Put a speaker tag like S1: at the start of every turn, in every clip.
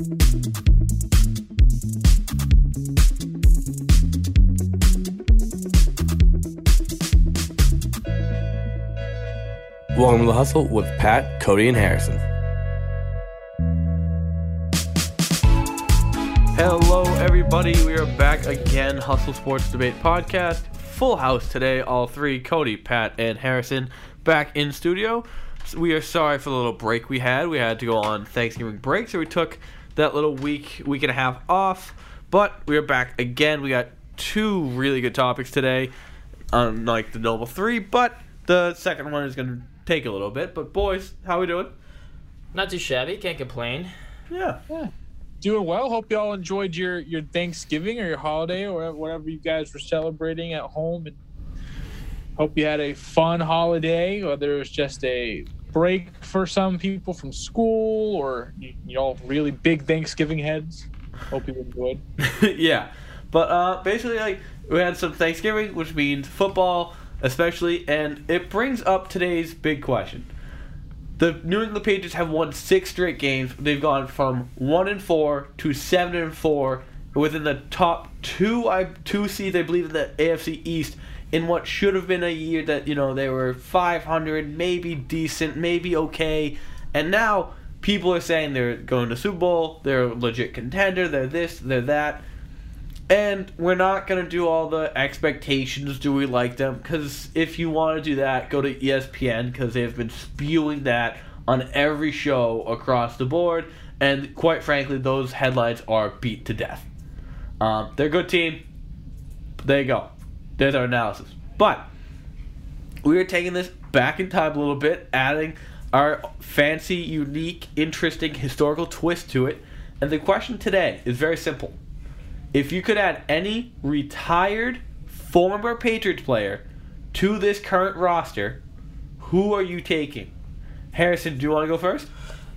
S1: Welcome to the Hustle with Pat, Cody, and Harrison. Hello, everybody. We are back again. Hustle Sports Debate Podcast. Full house today. All three Cody, Pat, and Harrison back in studio. We are sorry for the little break we had. We had to go on Thanksgiving break, so we took that little week, week and a half off. But we are back again. We got two really good topics today, unlike the Noble Three. But the second one is going to take a little bit. But boys, how we doing?
S2: Not too shabby. Can't complain.
S1: Yeah. Yeah.
S3: Doing well. Hope y'all enjoyed your your Thanksgiving or your holiday or whatever you guys were celebrating at home. And hope you had a fun holiday, whether it was just a break for some people from school or y'all really big Thanksgiving heads. Hope you enjoyed.
S1: yeah. But uh, basically, like we had some Thanksgiving, which means football, especially, and it brings up today's big question. The New England Patriots have won six straight games. They've gone from one and four to seven and four within the top two, I two seeds, I believe, in the AFC East. In what should have been a year that you know they were 500, maybe decent, maybe okay, and now people are saying they're going to Super Bowl, they're a legit contender, they're this, they're that. And we're not going to do all the expectations. Do we like them? Because if you want to do that, go to ESPN because they've been spewing that on every show across the board. And quite frankly, those headlines are beat to death. Um, they're a good team. There you go. There's our analysis. But we are taking this back in time a little bit, adding our fancy, unique, interesting historical twist to it. And the question today is very simple. If you could add any retired former Patriots player to this current roster, who are you taking? Harrison, do you want to go first?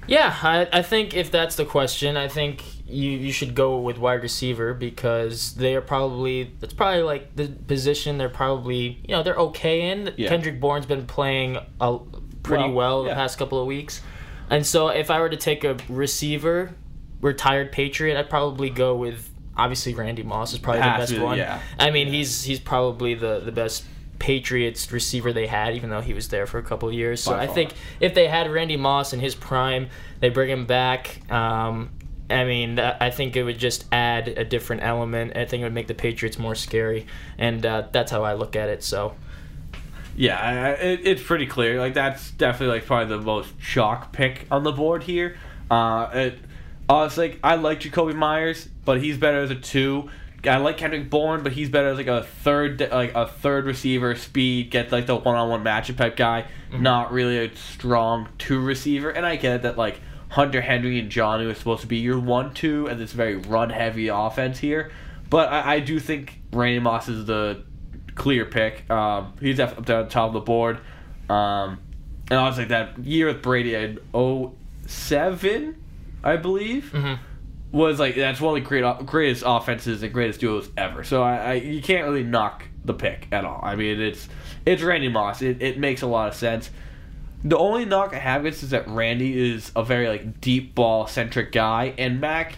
S2: Yeah, I, I think if that's the question, I think you, you should go with wide receiver because they are probably that's probably like the position they're probably you know they're okay in.
S1: Yeah.
S2: Kendrick Bourne's been playing a, pretty
S1: Well,
S2: well,
S1: yeah.
S2: the past couple of weeks, and so if I were to take a receiver, retired Patriot, I'd probably go with obviously Randy Moss is probably the best one.
S1: yeah.
S2: I mean he's he's probably the the best Patriots receiver they had, even though he was there for a couple of years. So I think if they had Randy Moss in his prime, they bring him back. Um, I mean, I think it would just add a different element. I think it would make the Patriots more scary, and uh, that's how I look at it. So
S1: Yeah, it, it's pretty clear. Like that's definitely like probably the most shock pick on the board here. Uh, it, honestly, like, I like Jakobi Meyers, but he's better as a two. I like Kendrick Bourne, but he's better as like a third, like a third receiver, speed, get like the one-on-one matchup type guy. Not really a strong two receiver. And I get that like Hunter Henry and Johnny was supposed to be your one-two, and this very run-heavy offense here. But I, I do think Randy Moss is the clear pick. Um, he's up there at the top of the board. Um, and I was like that year with Brady in 07, I believe,
S2: Mhm.
S1: Was like that's one of the great, greatest offenses and greatest duos ever. So I, I you can't really knock the pick at all. I mean it's it's Randy Moss. It, it makes a lot of sense. The only knock I have is that Randy is a very like deep ball centric guy, and Mac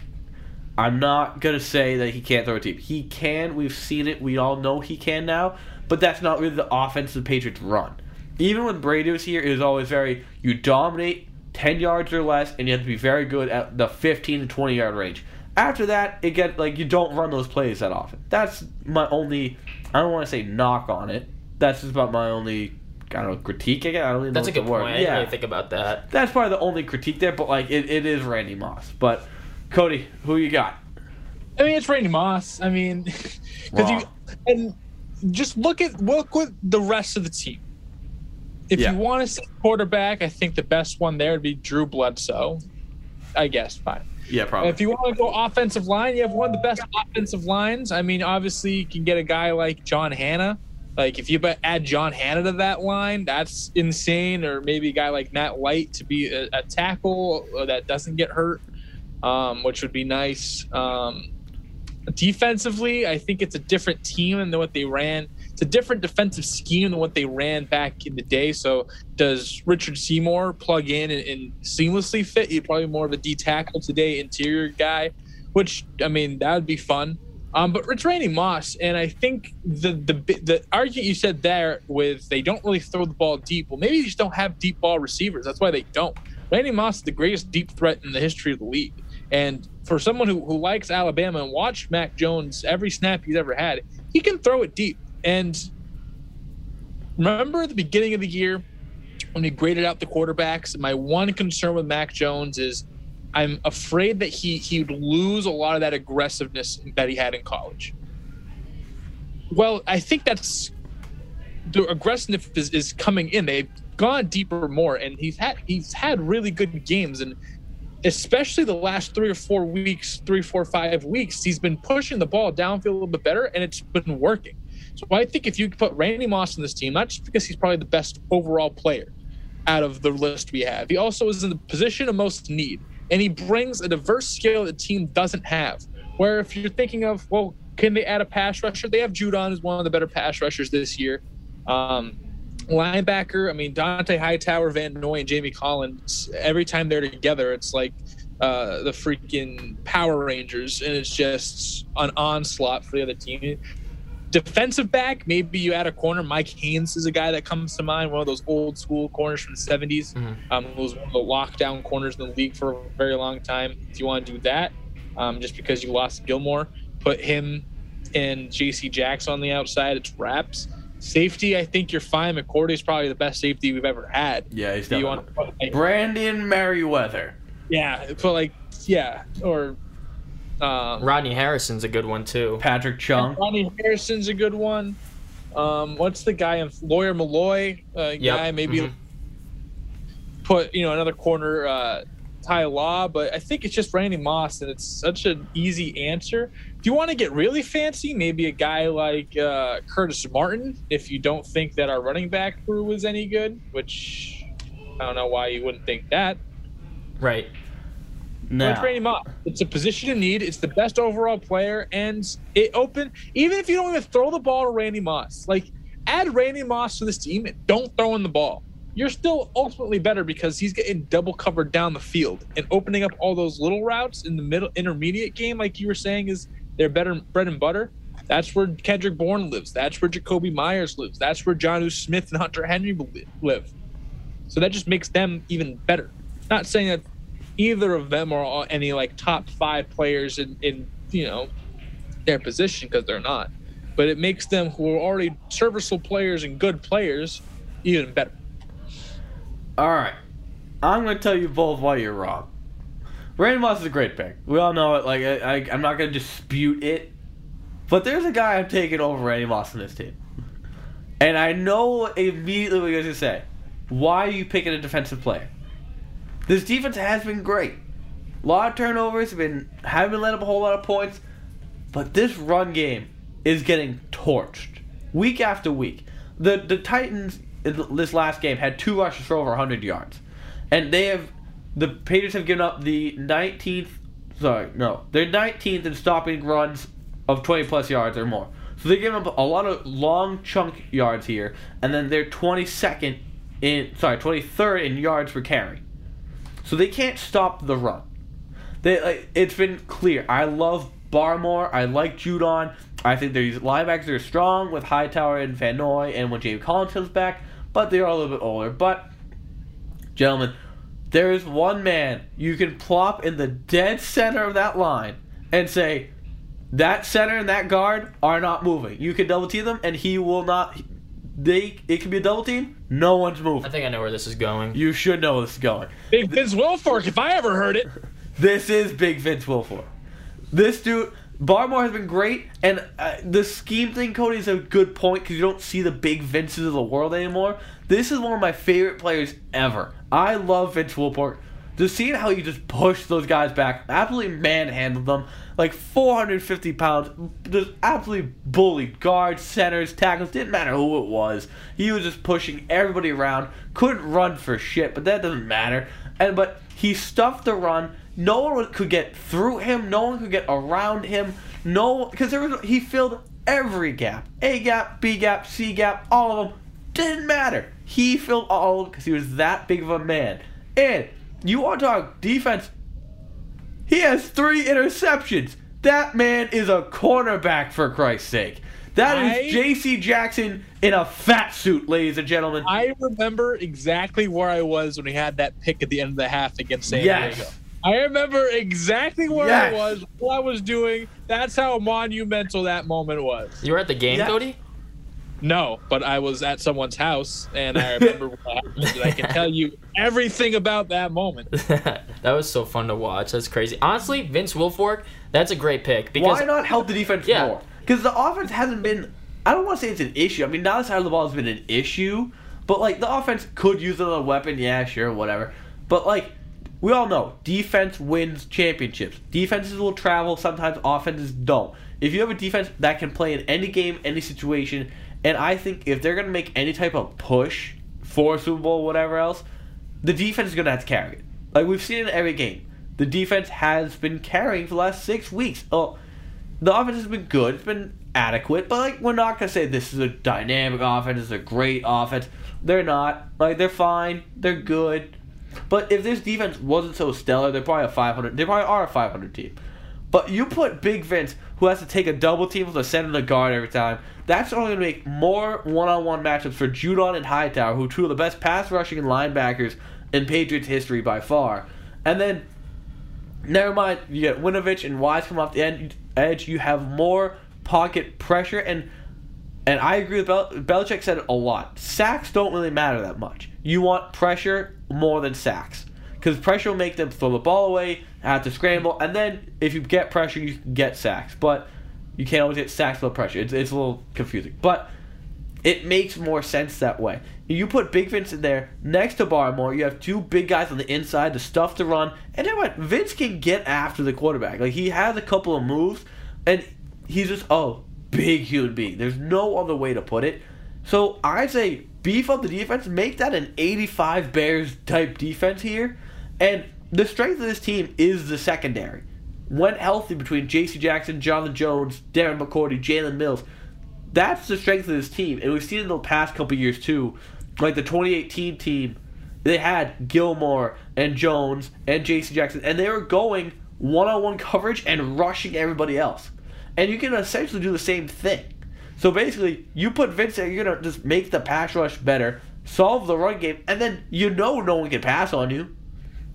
S1: I'm not gonna say that he can't throw a deep. He can. We've seen it. We all know he can now. But that's not really the offense the Patriots run. Even when Brady was here, it was always very you dominate ten yards or less, and you have to be very good at the fifteen to twenty yard range. After that, it get like you don't run those plays that often. That's my only. I don't want to say knock on it. That's just about my only. I don't know critique. I guess. I don't even
S2: that's
S1: know
S2: a good
S1: word.
S2: point. I didn't
S1: Yeah,
S2: really think about that.
S1: that's probably the only critique there. But like it, it is Randy Moss. But Cody, who you got?
S3: I mean, it's Randy Moss. I mean, because you and just look at look with the rest of the team. If
S1: Yeah.
S3: you want to say quarterback, I think the best one there would be Drew Bledsoe. I guess fine.
S1: Yeah, probably.
S3: If you want to go offensive line, you have one of the best offensive lines. I mean, obviously, you can get a guy like John Hannah. Like, if you add John Hannah to that line, that's insane. Or maybe a guy like Matt Light to be a, a tackle that doesn't get hurt, um, which would be nice. Um, defensively, I think it's a different team than what they ran it's a different defensive scheme than what they ran back in the day. So does Richard Seymour plug in and, and seamlessly fit? He's probably more of a D tackle today, interior guy, which I mean that would be fun. Um, but it's Randy Moss, and I think the the the argument you said there with they don't really throw the ball deep. Well, maybe they just don't have deep ball receivers. That's why they don't. Randy Moss is the greatest deep threat in the history of the league, and for someone who, who likes Alabama and watched Mac Jones every snap he's ever had, he can throw it deep. And remember the beginning of the year when we graded out the quarterbacks, my one concern with Mac Jones is I'm afraid that he he would lose a lot of that aggressiveness that he had in college. Well, I think that's the aggressiveness is, is coming in. They've gone deeper more, and he's had he's had really good games, and especially the last three or four weeks, three, four, five weeks, he's been pushing the ball downfield a little bit better, and it's been working. So I think if you put Randy Moss in this team, not just because he's probably the best overall player out of the list we have, he also is in the position of most need, and he brings a diverse skill that the team doesn't have. Where if you're thinking of, well, can they add a pass rusher? They have Judon as one of the better pass rushers this year. Um, linebacker, I mean, Dont'a Hightower, Van Noy, and Jamie Collins, every time they're together, it's like uh, the freaking Power Rangers, and it's just an onslaught for the other team. Defensive back, maybe you add a corner. Mike Haynes is a guy that comes to mind, one of those old school corners from the 70s. Mm-hmm. Um, was one of the lockdown corners in the league for a very long time. If you want to do that, um, just because you lost Gilmore, put him and JC Jacks on the outside, it's wraps. Safety, I think you're fine. McCourty is probably the best safety we've ever had.
S1: Yeah, he's definitely. Like, Brandon Meriweather.
S3: Yeah, but like, yeah, or
S2: um, Rodney Harrison's a good one too.
S1: Patrick Chung.
S3: Rodney Harrison's a good one. Um, what's the guy in Lawyer Milloy Uh, yep. guy maybe mm-hmm. put you know another corner uh, Ty Law, but I think it's just Randy Moss, and it's such an easy answer. If you want to get really fancy, maybe a guy like uh, Curtis Martin. If you don't think that our running back crew was any good, which I don't know why you wouldn't think that.
S2: Right.
S3: No. It's Randy Moss. It's a position of need. It's the best overall player, and it open. Even if you don't even throw the ball to Randy Moss, like add Randy Moss to this team, and don't throw in the ball. You're still ultimately better because he's getting double covered down the field and opening up all those little routes in the middle intermediate game, like you were saying, is their better bread and butter. That's where Kendrick Bourne lives. That's where Jakobi Meyers lives. That's where Jonnu Smith and Hunter Henry live. So that just makes them even better. Not saying that either of them are any like top five players in, in you know their position because they're not. But it makes them who are already serviceable players and good players even better.
S1: All right, I'm to tell you both why you're wrong. Randy Moss is a great pick. We all know it. Like I, I I'm not to dispute it. But there's a guy I'm taking over Randy Moss in this team. And I know immediately what you're to say. Why are you picking a defensive player? This defense has been great. A lot of turnovers have been haven't let up a whole lot of points, but this run game is getting torched week after week. The the Titans in this last game had two rushes for over 100 yards, and they have the Patriots have given up the 19th. Sorry, no, they're 19th in stopping runs of 20 plus yards or more. So they give up a lot of long chunk yards here, and then they're 22nd in sorry 23rd in yards per carry. So they can't stop the run. They like, it's been clear. I love Barmore. I like Judon. I think these linebackers are strong with Hightower and Van Noy and when James Collins comes back, but they are a little bit older. But gentlemen, there is one man you can plop in the dead center of that line and say that center and that guard are not moving. You can double team them and he will not they it could be a double team. No one's moving.
S2: I think I know where this is going.
S1: You should know where this is going.
S3: Big Vince Wilfork, if I ever heard it.
S1: This is Big Vince Wilfork. This dude, Barmore has been great, and uh, the scheme thing, Cody, is a good point because you don't see the big Vinces of the world anymore. This is one of my favorite players ever. I love Vince Wilfork. Just seeing how you just pushed those guys back, absolutely manhandled them, like 450 pounds, just absolutely bullied guards, centers, tackles, didn't matter who it was. He was just pushing everybody around, couldn't run for shit, but that doesn't matter. And but he stuffed the run. No one could get through him. No one could get around him. No, because there was he filled every gap. A gap, B gap, C gap, all of them. Didn't matter. He filled all of them because he was that big of a man. And you want to talk defense? He has three interceptions. That man is a cornerback for Christ's sake. That is
S3: I-
S1: J.C. Jackson in a fat suit, ladies and gentlemen.
S3: I remember exactly where I was when he had that pick at the end of the half against San
S1: Yes.
S3: Diego. I remember exactly where
S1: Yes.
S3: I was, what I was doing. That's how monumental that moment was.
S2: You were at the game,
S1: Yeah.
S2: Cody?
S3: No, but I was at someone's house and I remember what happened. And I can tell you everything about that moment.
S2: that was so fun to watch. That's crazy. Honestly, Vince Wilfork, that's a great pick because
S1: Why not help the defense
S2: Yeah.
S1: more? Because the offense hasn't been. I don't want to say it's an issue. I mean, neither side of the ball has been an issue, but like the offense could use another weapon. Yeah, sure, whatever. But like we all know, defense wins championships. Defenses will travel. Sometimes offenses don't. If you have a defense that can play in any game, any situation, and I think if they're gonna make any type of push for Super Bowl, whatever else, the defense is gonna have to carry it. Like we've seen in every game, the defense has been carrying for the last six weeks. Oh, the offense has been good. It's been adequate, but like we're not gonna say this is a dynamic offense. It's a great offense. They're not. Like they're fine. They're good. But if this defense wasn't so stellar, they're probably a 500. They probably are a 500 team. But you put Big Vince, who has to take a double team with a center and a guard every time. That's only going to make more one-on-one matchups for Judon and Hightower, who are two of the best pass rushing linebackers in Patriots history by far. And then, never mind, you get Winovich and Wise come off the end, edge. You have more pocket pressure, and and I agree with Bel- Belichick said it a lot. Sacks don't really matter that much. You want pressure more than sacks. Because pressure will make them throw the ball away, have to scramble, and then if you get pressure, you can get sacks. But you can't always get sacks without pressure. It's, it's a little confusing. But it makes more sense that way. You put Big Vince in there next to Barmore. You have two big guys on the inside, the stuff to run, and then what? Vince can get after the quarterback. Like he has a couple of moves, and he's just oh big human being. There's no other way to put it. So I say beef up the defense, make that an 85 Bears type defense here, and the strength of this team is the secondary. When healthy between J.C. Jackson, Jonathan Jones, Darren McCourty, Jalen Mills, that's the strength of this team, and we've seen in the past couple years too. Like the 2018 team, they had Gilmore and Jones and J.C. Jackson, and they were going one-on-one coverage and rushing everybody else. And you can essentially do the same thing. So basically, you put Vince there, you're gonna just make the pass rush better, solve the run game, and then you know no one can pass on you.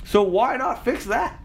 S1: So why not fix that?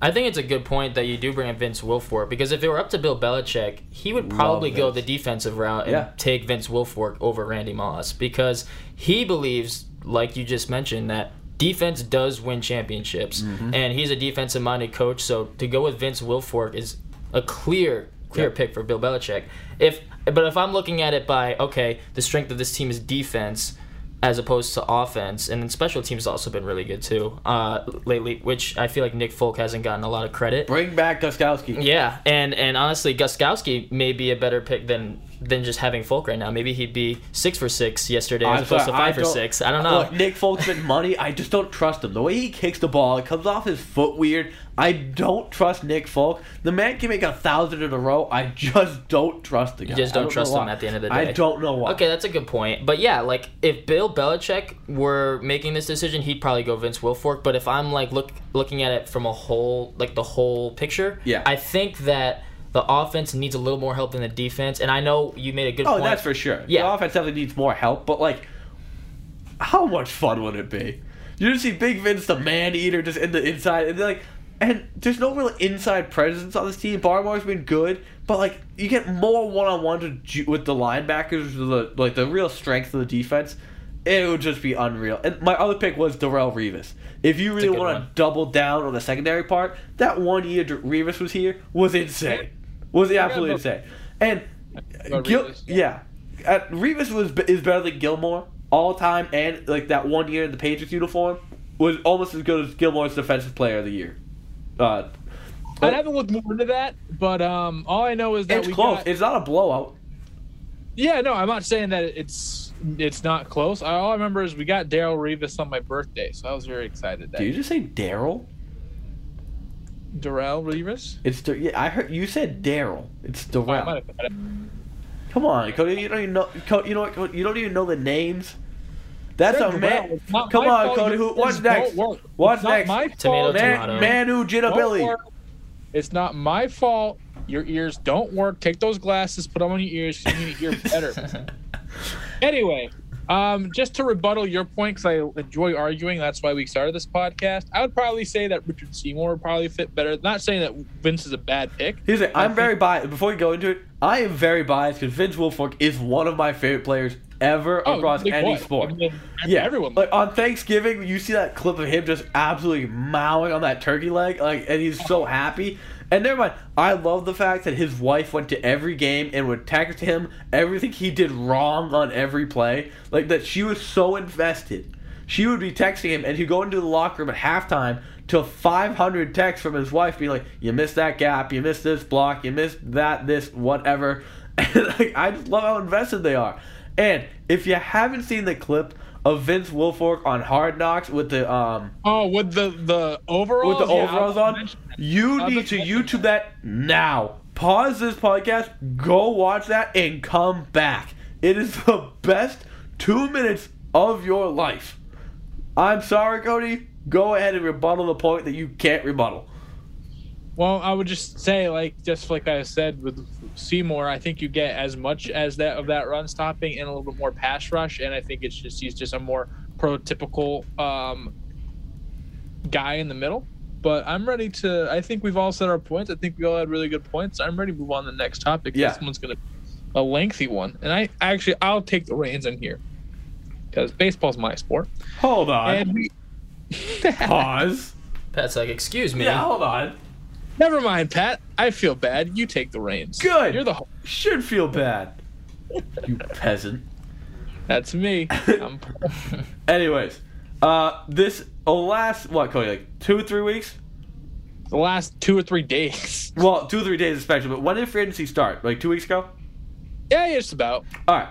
S2: I think it's a good point that you do bring up Vince Wilfork because if it were up to Bill Belichick, he would probably go the defensive route and
S1: Yeah.
S2: take Vince Wilfork over Randy Moss because he believes, like you just mentioned, that defense does win championships,
S1: Mm-hmm.
S2: and he's a defensive-minded coach. So to go with Vince Wilfork is a clear, clear
S1: Yeah.
S2: pick for Bill Belichick. If but if I'm looking at it by okay, the strength of this team is defense as opposed to offense, and then special teams has also been really good too uh, lately, which I feel like Nick Folk hasn't gotten a lot of credit.
S1: Bring back Gostkowski.
S2: Yeah, and and honestly, Gostkowski may be a better pick than than just having Folk right now. Maybe he'd be six for six yesterday
S1: I'm
S2: opposed
S1: sorry,
S2: to five
S1: I
S2: for
S1: don't-
S2: six. I don't know.
S1: Look, Nick Folksman money. I just don't trust him. The way he kicks the ball, it comes off his foot weird. I don't trust Nick Folk. The man can make a thousand in a row. I just don't trust the guy.
S2: You just
S1: I
S2: don't trust him
S1: why.
S2: at the end of the day.
S1: I don't know why.
S2: Okay, that's a good point. But yeah, like if Bill Belichick were making this decision, he'd probably go Vince Wilfork. But if I'm like look looking at it from a whole like the whole picture,
S1: Yeah.
S2: I think that the offense needs a little more help than the defense. And I know you made a good
S1: Oh,
S2: point.
S1: that's for sure.
S2: Yeah.
S1: The offense definitely needs more help, but like, how much fun would it be? You just see Big Vince, the man eater, just in the inside, and they're like, and there's no real inside presence on this team. Barmore's been good, but like, you get more one on one with the linebackers, the like the real strength of the defense. It would just be unreal. And my other pick was Darrelle Revis. If you really want to double down on the secondary part, that one year Revis was here was insane. Was absolutely
S3: but-
S1: insane. And Gil-
S3: Revis.
S1: yeah, uh, Revis was is better than Gilmore all time, and like that one year in the Patriots uniform was almost as good as Gilmore's defensive player of the year. Uh,
S3: I haven't looked more into that, but um, all I know is that
S1: it's close.
S3: got.
S1: It's not a blowout.
S3: Yeah, no, I'm not saying that it's it's not close. All I remember is we got Daryl Revis on my birthday, so I was very excited. That
S1: Did you just say Daryl?
S3: Darrell Revis.
S1: It's Dar- yeah. I heard you said Daryl. It's
S3: Oh,
S1: Darrell.
S3: might have said it.
S1: Come on, Cody. You don't even know. Cody, you know what? Cody, you don't even know the names. That's a man. Come on, Cody. Who? What's next?
S3: work.
S1: What's next?
S3: my
S2: Tomato,
S3: fault.
S2: tomato.
S1: Man, Manu
S3: Don't
S1: Ginobili.
S3: It's not my fault. Your ears don't work. Take those glasses, put them on your ears, you need to hear better. anyway, um, just to rebuttal your point, because I enjoy arguing, that's why we started this podcast. I would probably say that Richard Seymour would probably fit better. Not saying that Vince is a bad pick.
S1: Here's it. I'm very biased. Before we go into it, I am very biased because Vince Wilfork is one of my favorite players ever across
S3: Oh, big
S1: any
S3: boy.
S1: sport.
S3: I mean,
S1: Yeah,
S3: everyone.
S1: Like on Thanksgiving, you see that clip of him just absolutely mowing on that turkey leg, like, and he's so happy. And never mind, I love the fact that his wife went to every game and would text him everything he did wrong on every play. Like that, she was so invested. She would be texting him, and he'd go into the locker room at halftime to 500 texts from his wife, being like, "You missed that gap, you missed this block, you missed that, this, whatever." And like, I just love how invested they are. And if you haven't seen the clip of Vince Wilfork on Hard Knocks with the um
S3: oh, with the the overalls,
S1: with the
S3: Yeah,
S1: overalls
S3: I'll
S1: on, you need to YouTube that now. Pause this podcast, go watch that, and come back. It is the best two minutes of your life. I'm sorry, Cody. Go ahead and rebuttal the point that you can't rebuttal.
S3: Well, I would just say, like, just like I said with Seymour, I think you get as much as that of that run stopping and a little bit more pass rush, and I think it's just he's just a more prototypical um, guy in the middle. But I'm ready to. I think we've all said our points. I think we all had really good points. I'm ready to move on to the next topic.
S1: Yeah.
S3: This one's gonna be a lengthy one, and I actually I'll take the reins in here because baseball's my sport.
S1: Hold on.
S3: And we,
S1: Pause.
S2: Pat's like, excuse me.
S1: Yeah, hold on.
S3: Never mind, Pat. I feel bad. You take the reins.
S1: Good.
S3: You're the. ho-
S1: Should feel bad. you peasant.
S3: That's me. I'm,
S1: Anyways, uh, this will last what, Cody? Like two, or three weeks?
S3: the last two or three days.
S1: Well, two or three days especially. But when did free agency start? Like two weeks ago.
S3: Yeah, yeah, just about.
S1: All right.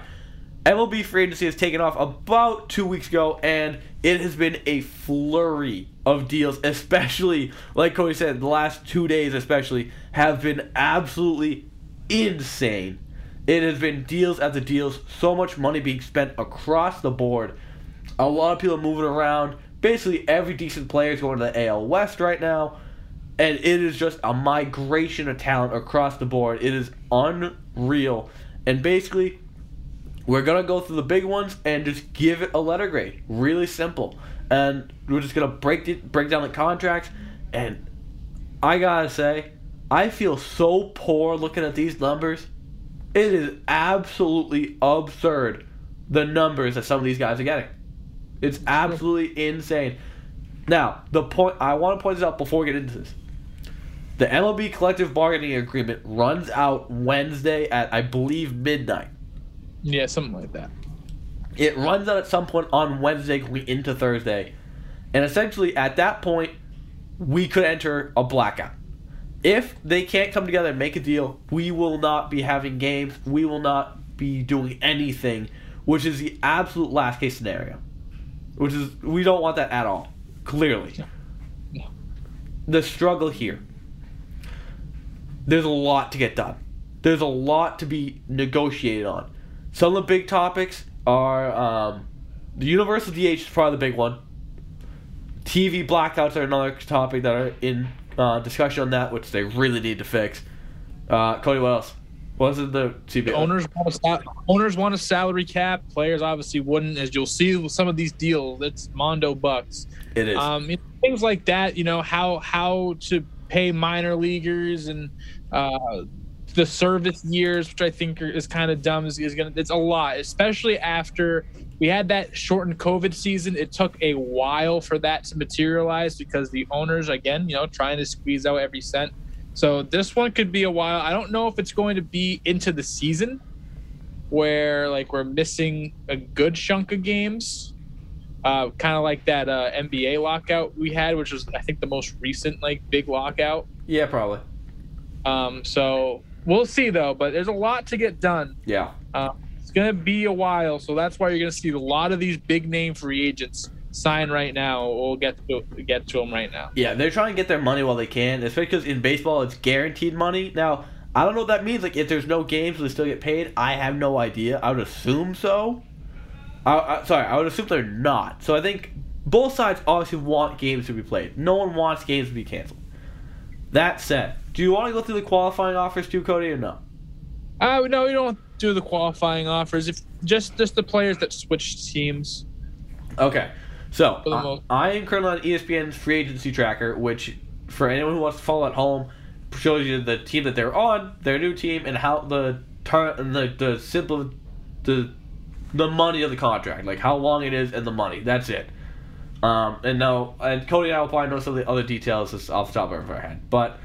S1: MLB free agency has taken off about two weeks ago, and it has been a flurry of deals, especially, like Cody said, the last two days, especially, have been absolutely insane. It has been deals after deals, so much money being spent across the board. A lot of people moving around. Basically, every decent player is going to the AL West right now. And it is just a migration of talent across the board. It is unreal. And basically, we're gonna go through the big ones and just give it a letter grade. Really simple. And we're just gonna break it break down the contracts. And I gotta say, I feel so poor looking at these numbers. It is absolutely absurd the numbers that some of these guys are getting. It's absolutely insane. Now, the point I want to point this out before we get into this. The MLB collective bargaining agreement runs out Wednesday at I believe midnight.
S3: Yeah, something like that.
S1: It runs out at some point on Wednesday going into Thursday. And essentially at that point we could enter a blackout. If they can't come together and make a deal, we will not be having games. We will not be doing anything, which is the absolute last case scenario. Which is we don't want that at all. Clearly. The struggle here. There's a lot to get done. There's a lot to be negotiated on. Some of the big topics are um, the universal DH is probably the big one. TV blackouts are another topic that are in uh, discussion on that, which they really need to fix. Uh, Cody, what else? Was it the CBA?
S3: Owners want a owners want a salary cap. Players obviously wouldn't, as you'll see with some of these deals. It's Mondo bucks.
S1: It is.
S3: Um, you know, things like that. You know how how to pay minor leaguers and uh, the service years, which I think are, is kind of dumb. Is, is gonna it's a lot, especially after we had that shortened COVID season. It took a while for that to materialize because the owners, again, you know, trying to squeeze out every cent. So this one could be a while. I don't know if it's going to be into the season where like we're missing a good chunk of games uh, kind of like that uh, NBA lockout we had, which was I think the most recent like big lockout.
S1: yeah, probably.
S3: Um, so we'll see though, but there's a lot to get done.
S1: Yeah.
S3: Uh, it's gonna be a while, so that's why you're gonna see a lot of these big name free agents sign right now. We'll get to get to them right now.
S1: Yeah, they're trying to get their money while they can, especially because in baseball it's guaranteed money. Now, I don't know what that means. Like, if there's no games, will they still get paid? I have no idea. I would assume so. I, I, sorry, I would assume they're not. So I think both sides obviously want games to be played. No one wants games to be canceled. That said, do you want to go through the qualifying offers too, Cody, or no?
S3: Uh, no, we don't do the qualifying offers. If just just the players that switched teams.
S1: Okay. So I, am currently on ESPN's free agency tracker, which for anyone who wants to follow at home shows you the team that they're on, their new team, and how the tar- the the simple the the money of the contract, like how long it is and the money. That's it. Um, and no, and Cody and I will probably know some of the other details just off the top of our head, but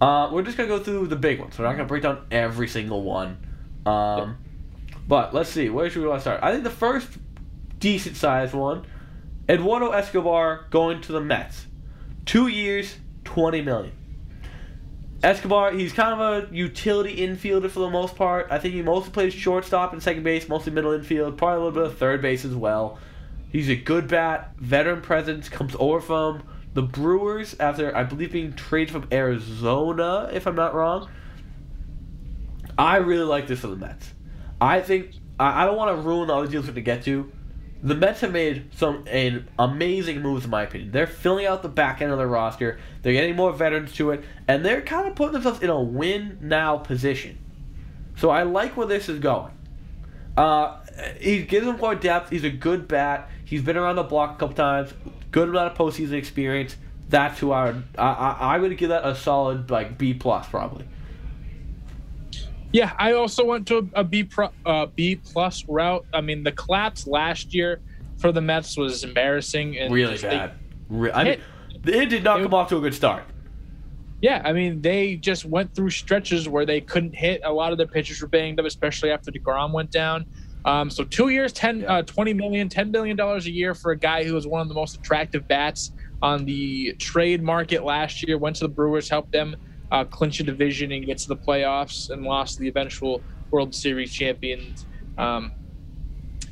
S1: uh, we're just gonna go through the big ones. We're not gonna break down every single one. Um, but let's see, where should we want to start? I think the first decent sized one, Eduardo Escobar going to the Mets, two years, twenty million. Escobar, he's kind of a utility infielder for the most part. I think he mostly plays shortstop and second base, mostly middle infield, probably a little bit of third base as well. He's a good bat, veteran presence, comes over from the Brewers after I believe being traded from Arizona, if I'm not wrong. I really like this for the Mets. I think I, I don't want to ruin all the deals we're to get to. The Mets have made some an amazing moves in my opinion. They're filling out the back end of their roster. They're getting more veterans to it, and they're kind of putting themselves in a win now position. So I like where this is going. Uh, he gives them more depth. He's a good bat. He's been around the block a couple times. Good amount of postseason experience. That's who I would. I, I, I would give that a solid like B plus probably.
S3: Yeah, I also went to a, a B pro, uh, B plus route. I mean, the collapse last year for the Mets was embarrassing and
S1: Really bad. Re- I mean,
S3: Hit-
S1: it did not
S3: it-
S1: come off to a good start.
S3: yeah, I mean, they just went through stretches where they couldn't hit. A lot of their pitchers were banged up, especially after DeGrom went down. Um, so two years, 10, uh, 20 million, $10 billion a year for a guy who was one of the most attractive bats on the trade market last year. Went to the Brewers, helped them uh, clinch a division and get to the playoffs and lost the eventual World Series champions um,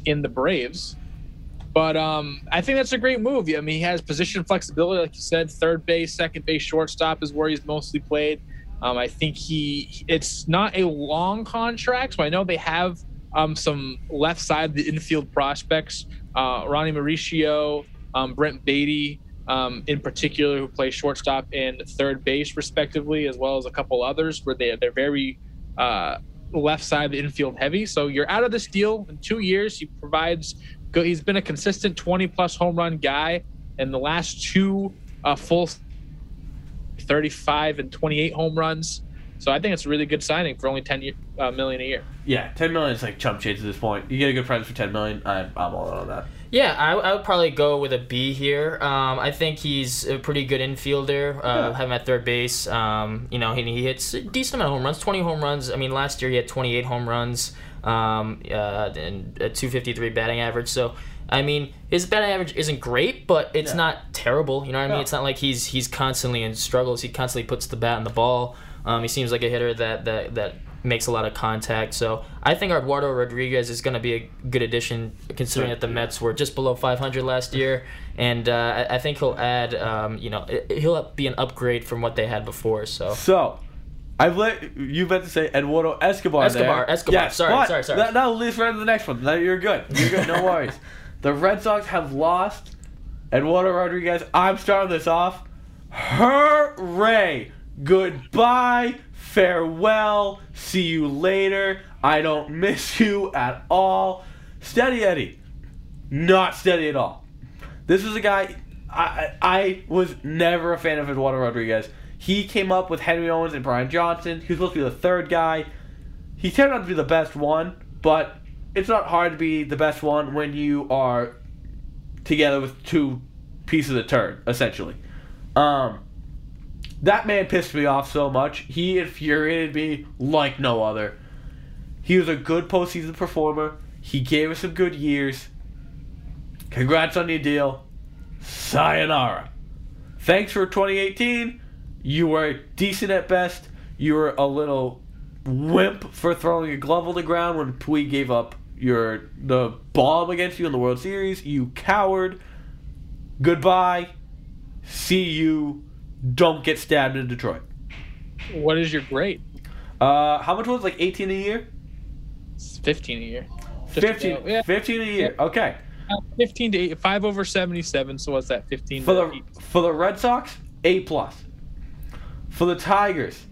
S3: in the Braves. But um, I think that's a great move. I mean, he has position flexibility, like you said. Third base, second base, shortstop is where he's mostly played. Um, I think he. It's not a long contract, so I know they have um, some left side of the infield prospects. Uh, Ronny Mauricio, um, Brett Baty, um, in particular, who play shortstop and third base respectively, as well as a couple others where they they're very uh, left side of the infield heavy. So you're out of this deal in two years. He provides. Good, he's been a consistent 20 plus home run guy, and the last two uh, full 35 and 28 home runs. So I think it's a really good signing for only 10 ye- uh, million a year.
S1: Yeah, ten million is like chump change at this point. You get a good price for ten million. I'm, I'm all in on that.
S2: Yeah, I, I would probably go with a B here. Um, I think he's a pretty good infielder. Uh,
S1: Yeah.
S2: Have him at third base. Um, you know, he, he hits a decent amount of home runs. Twenty home runs. I mean, last year he had twenty eight home runs. Um, uh, and a two fifty three batting average. So. I mean, his batting average isn't great, but it's
S1: Yeah.
S2: not terrible. You know what I mean?
S1: No.
S2: It's not like he's he's constantly in struggles. He constantly puts the bat on the ball. Um, he seems like a hitter that that that makes a lot of contact. So I think Eduardo Rodriguez is going to be a good addition, considering that the Mets were just below 500 last year, and uh, I, I think he'll add, um, you know, he'll be an upgrade from what they had before. So
S1: So, I've let you meant to say Eduardo Escobar.
S2: Escobar,
S1: there.
S2: Escobar.
S1: Yes,
S2: Sorry,
S1: but
S2: sorry, sorry.
S1: That, now leads right to the next one. Now you're good. You're good. No worries. The Red Sox have lost. Eduardo Rodriguez. I'm starting this off. Hooray! Goodbye. Farewell. See you later. I don't miss you at all. Steady Eddie. Not steady at all. This is a guy I I was never a fan of Eduardo Rodriguez. He came up with Henry Owens and Brian Johnson. He was supposed to be the third guy. He turned out to be the best one, but it's not hard to be the best one when you are together with two pieces of turd, essentially. Um, that man pissed me off so much. He infuriated me like no other. He was a good postseason performer. He gave us some good years. Congrats on your deal. Sayonara. Thanks for 2018. You were decent at best. You were a little wimp for throwing a glove on the ground when Puig gave up your the bomb against you in the World Series. You coward. Goodbye. See you. Don't get stabbed in Detroit.
S3: What is your grade?
S1: Uh, how much was it? like 18 a year?
S3: It's 15 a year.
S1: 15,
S3: yeah.
S1: 15 a year. Okay.
S3: Uh, 15 to 8, 5 over 77. So what's that? 15
S1: For the
S3: 8.
S1: for the Red Sox, A plus. For the Tigers,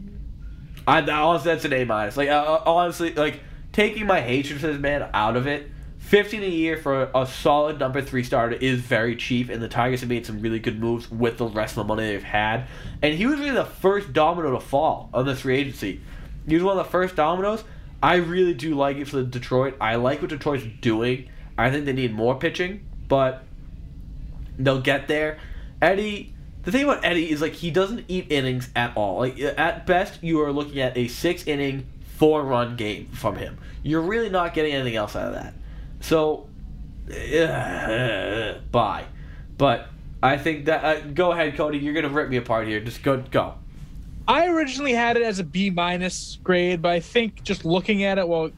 S1: I honestly that's an A minus. Like uh, honestly, like taking my hatred for this man out of it, fifteen a year for a solid number three starter is very cheap, and the Tigers have made some really good moves with the rest of the money they've had. And he was really the first domino to fall on this free agency. He was one of the first dominoes. I really do like it for the Detroit. I like what Detroit's doing. I think they need more pitching, but they'll get there. Eddie, the thing about Eddie is like he doesn't eat innings at all. Like at best, you are looking at a six inning, four run game from him. You're really not getting anything else out of that. So, uh, bye. But I think that uh, go ahead, Cody. You're gonna rip me apart here. Just go, go.
S3: I originally had it as a B minus grade, but I think just looking at it while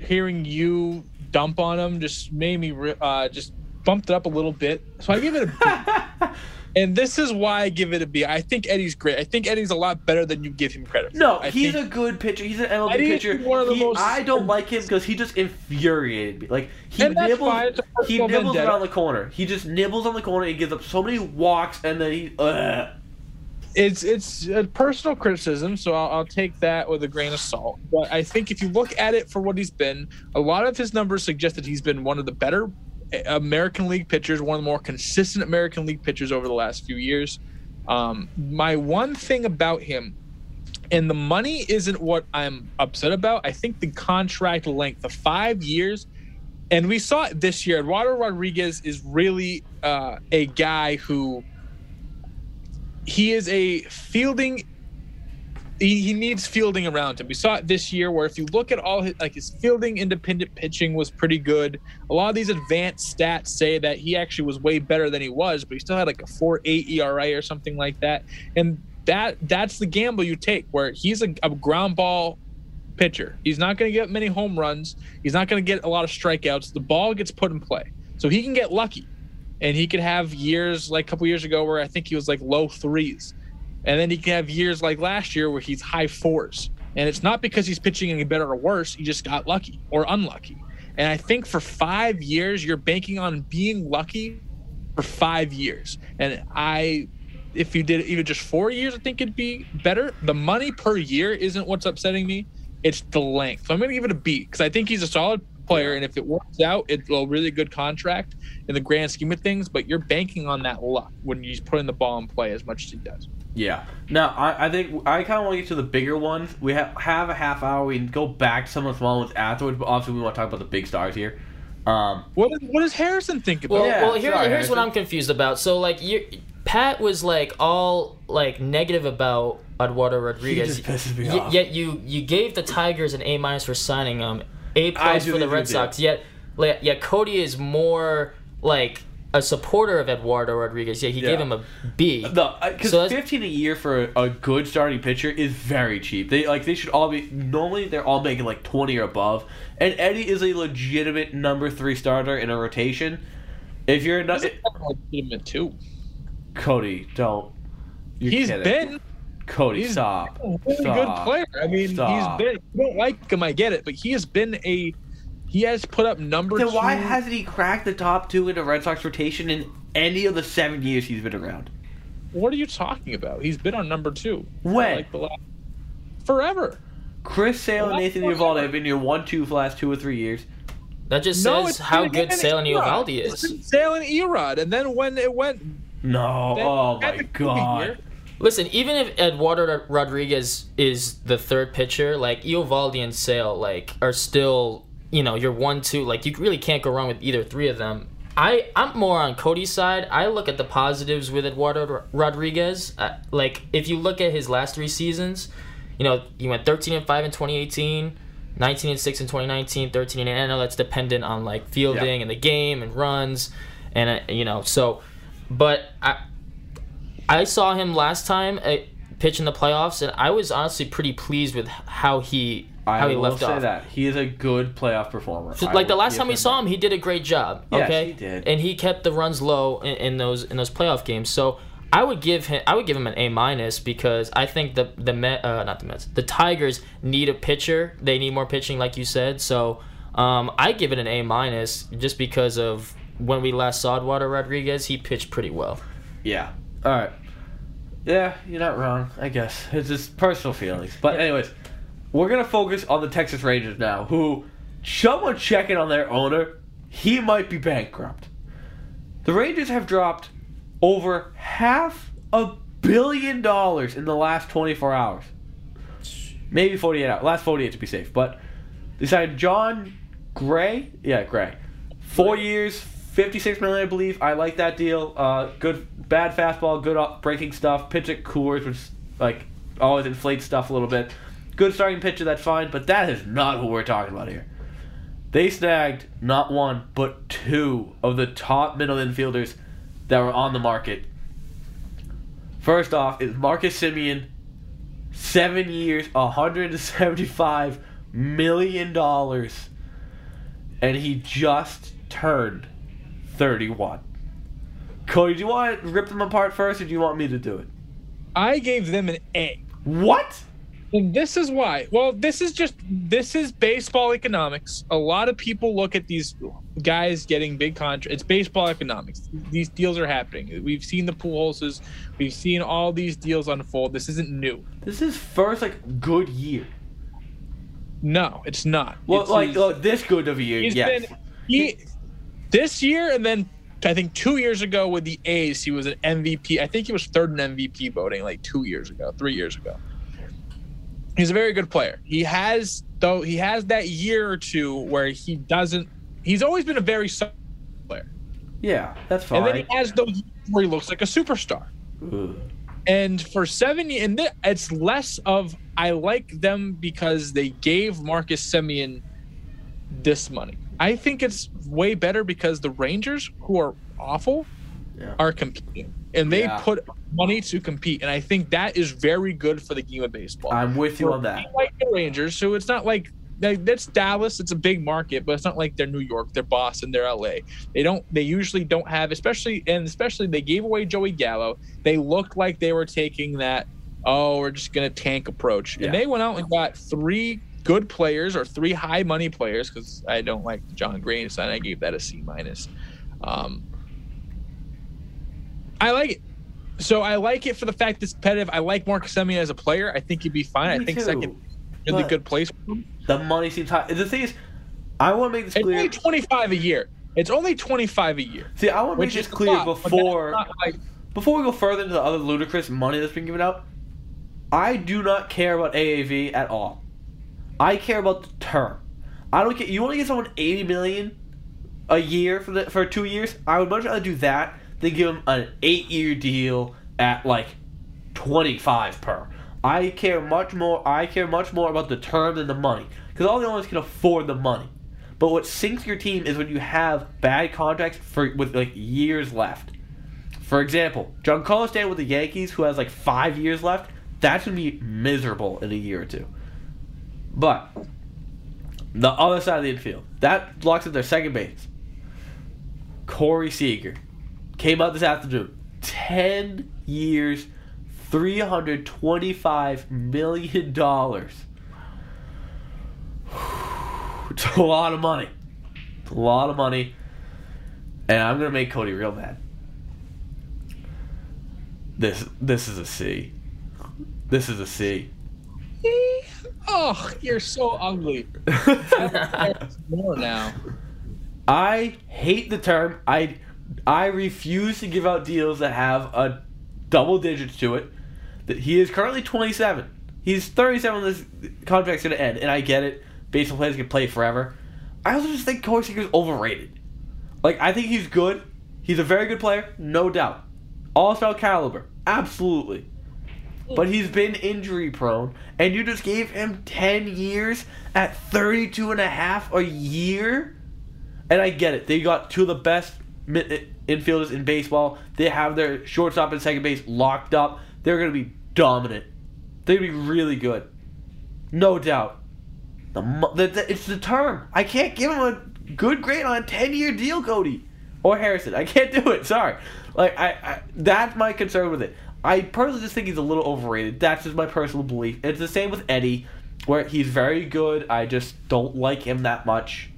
S3: hearing you dump on him just made me uh, just bumped it up a little bit. So I give it a B. and this is why I give it a B. I think Eddie's great. I think Eddie's a lot better than you give him credit. For.
S1: No,
S3: I
S1: he's a good pitcher. He's an MLB
S3: Eddie
S1: pitcher.
S3: one of the
S1: He-
S3: most-
S1: I don't like him because he just infuriated me. Like he nibbles,
S3: fine. It's a
S1: he nibbles
S3: vendetta.
S1: around the corner. He just nibbles on the corner. He gives up so many walks, and then he. Uh,
S3: it's it's a personal criticism, so I'll, I'll take that with a grain of salt. But I think if you look at it for what he's been, a lot of his numbers suggest that he's been one of the better American League pitchers, one of the more consistent American League pitchers over the last few years. Um, my one thing about him, and the money isn't what I'm upset about. I think the contract length, the five years, and we saw it this year. Eduardo Rodriguez is really uh, a guy who he is a fielding he, he needs fielding around him. We saw it this year where if you look at all his like his fielding independent pitching was pretty good. A lot of these advanced stats say that he actually was way better than he was, but he still had like a 4.8 ERA or something like that. And that that's the gamble you take where he's a, a ground ball pitcher. He's not going to get many home runs. He's not going to get a lot of strikeouts. The ball gets put in play. So he can get lucky. And he could have years like a couple years ago where I think he was like low threes. And then he can have years like last year where he's high fours. And it's not because he's pitching any better or worse. He just got lucky or unlucky. And I think for five years, you're banking on being lucky for five years. And I, if you did even just four years, I think it'd be better. The money per year isn't what's upsetting me. It's the length. So I'm going to give it a B because I think he's a solid player. And if it works out, it's a really good contract in the grand scheme of things. But you're banking on that luck when he's putting the ball in play as much as he does.
S1: Yeah. Now, I, I think I kind of want to get to the bigger ones. We have, have a half hour. We can go back to some of the small ones afterwards, but obviously we want to talk about the big stars here. Um,
S3: What, what does Harrison think about
S2: Well.
S1: Yeah,
S2: well here,
S1: sorry,
S2: here's what I'm confused about. So like you, Pat was like all like negative about Eduardo Rodriguez.
S1: just pisses me
S2: Y-
S1: off.
S2: Yet you you gave the Tigers an A minus for signing him, A plus for the Red
S1: you did.
S2: Sox. Yet like, yet Cody is more like a supporter of Eduardo Rodriguez. Yeah, he gave him a B.
S1: No, because uh,
S2: So that's-
S1: fifteen a year for a good starting pitcher is very cheap. They like they should all be normally they're all making like twenty or above. And Eddie is a legitimate number three starter in a rotation. If you're not
S3: He's legitimate too.
S1: Cody, don't. You're
S3: He's
S1: kidding.
S3: been
S1: Cody.
S3: he's
S1: stop.
S3: a really
S1: Stop.
S3: good player. I mean,
S1: Stop.
S3: he's been. You don't like him, I get it, but he has been a. He has put up number
S1: Then
S3: two.
S1: why hasn't he cracked the top two in the Red Sox rotation in any of the seven years he's been around?
S3: what are you talking about? He's been on number two.
S1: When?
S3: Like the last, forever.
S1: Chris Sale and Nathan
S3: that's Eovaldi
S1: have been your one two for the last two or three years.
S2: That just
S3: No,
S2: says
S3: it's
S2: how good Sale and
S3: Erod.
S2: Eovaldi
S3: It's
S2: is.
S3: Sale and Erod, and then when it went,
S1: No. oh my god.
S3: year.
S2: Listen, even if Eduardo Rodriguez is the third pitcher, like Eovaldi and Sale, like are still, you know, you're one two. Like you really can't go wrong with either three of them. I I'm more on Cody's side. I look at the positives with Eduardo Rodriguez. Uh, like if you look at his last three seasons, you know, he went 13 and five in 2018. 19 and 6 in 2019 13 and 8 I know that's dependent on like fielding
S1: Yeah.
S2: and the game and runs and uh, you know so but I I saw him last time uh, pitch in the playoffs, and I was honestly pretty pleased with how he
S1: I
S2: how he
S1: will
S2: left
S1: say
S2: off.
S1: that he is a good playoff performer.
S2: So, like the last time we saw
S1: that.
S2: him, he did a great job.
S1: Yes,
S2: Okay,
S1: he did.
S2: and he kept the runs low in, in those in those playoff games. So I would give him I would give him an A minus because I think the the Met, uh, not the Mets the Tigers need a pitcher. They need more pitching, like you said. So um, I give it an A minus just because of when we last saw Eduardo Rodriguez, he pitched pretty well.
S1: Yeah. All right. Yeah, you're not wrong. I guess it's just personal feelings. But anyways, we're gonna focus on the Texas Rangers now, who someone checking on their owner. He might be bankrupt. The Rangers have dropped over half a billion dollars in the last 24 hours. Maybe 48 hours. Last 48 to be safe. But they signed Jon Gray. Yeah, Gray. Four years, 56 million, I believe. I like that deal. Uh, good, bad fastball, good breaking stuff. Pitch at Coors, which like always inflates stuff a little bit. Good starting pitcher, that's fine. But that is not what we're talking about here. They snagged not one but two of the top middle infielders that were on the market. First off is Marcus Semien, seven years, 175 million dollars, and he just turned 31. Cody, do you want to rip them apart first, or do you want me to do it?
S3: I gave them an A.
S1: What?
S3: And this is why. Well, this is just this is baseball economics. A lot of people look at these guys getting big contracts. It's baseball economics. These deals are happening. We've seen the Puloses. We've seen all these deals unfold. This isn't new.
S1: This is first like good year.
S3: No, it's not.
S1: Well,
S3: It's
S1: like uh, this good of a year,
S3: he's
S1: yes.
S3: been he this year and then I think two years ago with the A's, he was an MVP. I think he was third in MVP voting like two years ago, three years ago. He's a very good player. He has though he has that year or two where he doesn't. He's always been a very solid player,
S1: yeah, that's funny.
S3: and then he has those where he looks like a superstar.
S1: Ugh.
S3: And for seven, and th- it's less of I like them because they gave Marcus Semien this money. I think it's way better because the Rangers, who are awful,
S1: Yeah.
S3: are competing, and they
S1: Yeah.
S3: put money to compete. And I think that is very good for the game of baseball.
S1: I'm with you on that.
S3: Like the Rangers, so it's not like like, that's Dallas. It's a big market, but it's not like they're New York, they're Boston, they're LA. They don't. They usually don't have, especially and especially they gave away Joey Gallo. They looked like they were taking that. Oh, we're just gonna tank approach,
S1: Yeah.
S3: and they went out and got three good players or three high money players because I don't like John Green, so I gave that a C minus. Um, I like it. So I like it for the fact it's competitive. I like Marcus Semien as a player. I think he'd be fine.
S1: Me
S3: I think
S1: too.
S3: second, really
S1: But-
S3: good place. for him.
S1: The money seems high. The thing is, I want to make this
S3: It's
S1: clear.
S3: only twenty five a year. It's only twenty five a year,
S1: See, I want to make this clear
S3: lot,
S1: before
S3: like-
S1: before we go further into the other ludicrous money that's been given out. I do not care about AAV at all. I care about the term. I don't care. You want to give someone eighty million a year for the for two years? I would much rather do that than give them an eight-year deal at like twenty-five per. I care much more. I care much more about the term than the money because all the owners can afford the money. But what sinks your team is when you have bad contracts for with like years left. For example, Giancarlo Stanton with the Yankees, who has like five years left, that's gonna be miserable in a year or two. But the other side of the infield, that locks up their second base. Corey Seager came out this afternoon. Ten years, three hundred twenty-five million dollars. It's a lot of money. It's a lot of money. And I'm gonna make Cody real mad. This this is a C. This is a C.
S3: Oh, you're so ugly. More now.
S1: I hate the term. I I refuse to give out deals that have a double digits to it. That he is currently 27. He's 37 when this contract's gonna end, and I get it. Baseball players can play forever. I also just think Corey Seager's overrated. Like I think he's good. He's a very good player, no doubt. All star caliber, absolutely. But he's been injury prone, and you just gave him 10 years at 32 and a half a year? And I get it. They got two of the best infielders in baseball. They have their shortstop and second base locked up. They're going to be dominant. They're going to be really good. No doubt. The, the, the, it's the term. I can't give him a good grade on a 10 year deal, Cody. or Harrison. I can't do it. Sorry. Like I, I that's my concern with it. I personally just think he's a little overrated. That's just my personal belief. It's the same with Eddie, where he's very good. I just don't like him that much.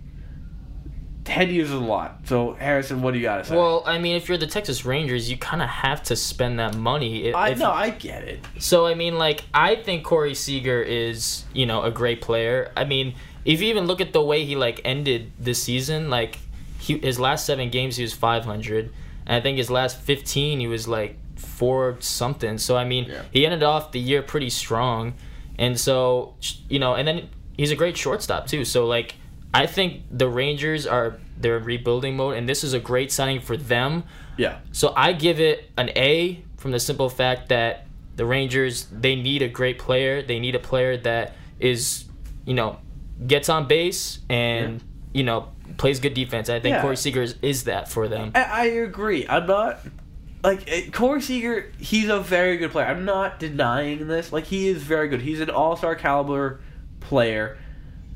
S1: Ten years is a lot. So Harrison, what do you gotta say?
S2: Well, I mean, if you're the Texas Rangers, you kind of have to spend that money. If,
S1: I know I get it.
S2: So I mean, like I think Corey Seager is you know a great player. I mean, if you even look at the way he like ended this season, like he his last seven games he was 500, and I think his last 15 he was like four something. So I mean,
S1: Yeah.
S2: he ended off the year pretty strong, and so you know, and then he's a great shortstop too. So like. I think the Rangers are they're in rebuilding mode, and this is a great signing for them.
S1: Yeah.
S2: So I give it an A from the simple fact that the Rangers they need a great player. They need a player that is, you know, gets on base and you know plays good defense. I think
S1: Yeah.
S2: Corey Seager is, is that for them.
S1: I, I agree. I'm not like eh, Corey Seager. He's a very good player. I'm not denying this. Like he is very good. He's an All Star caliber player.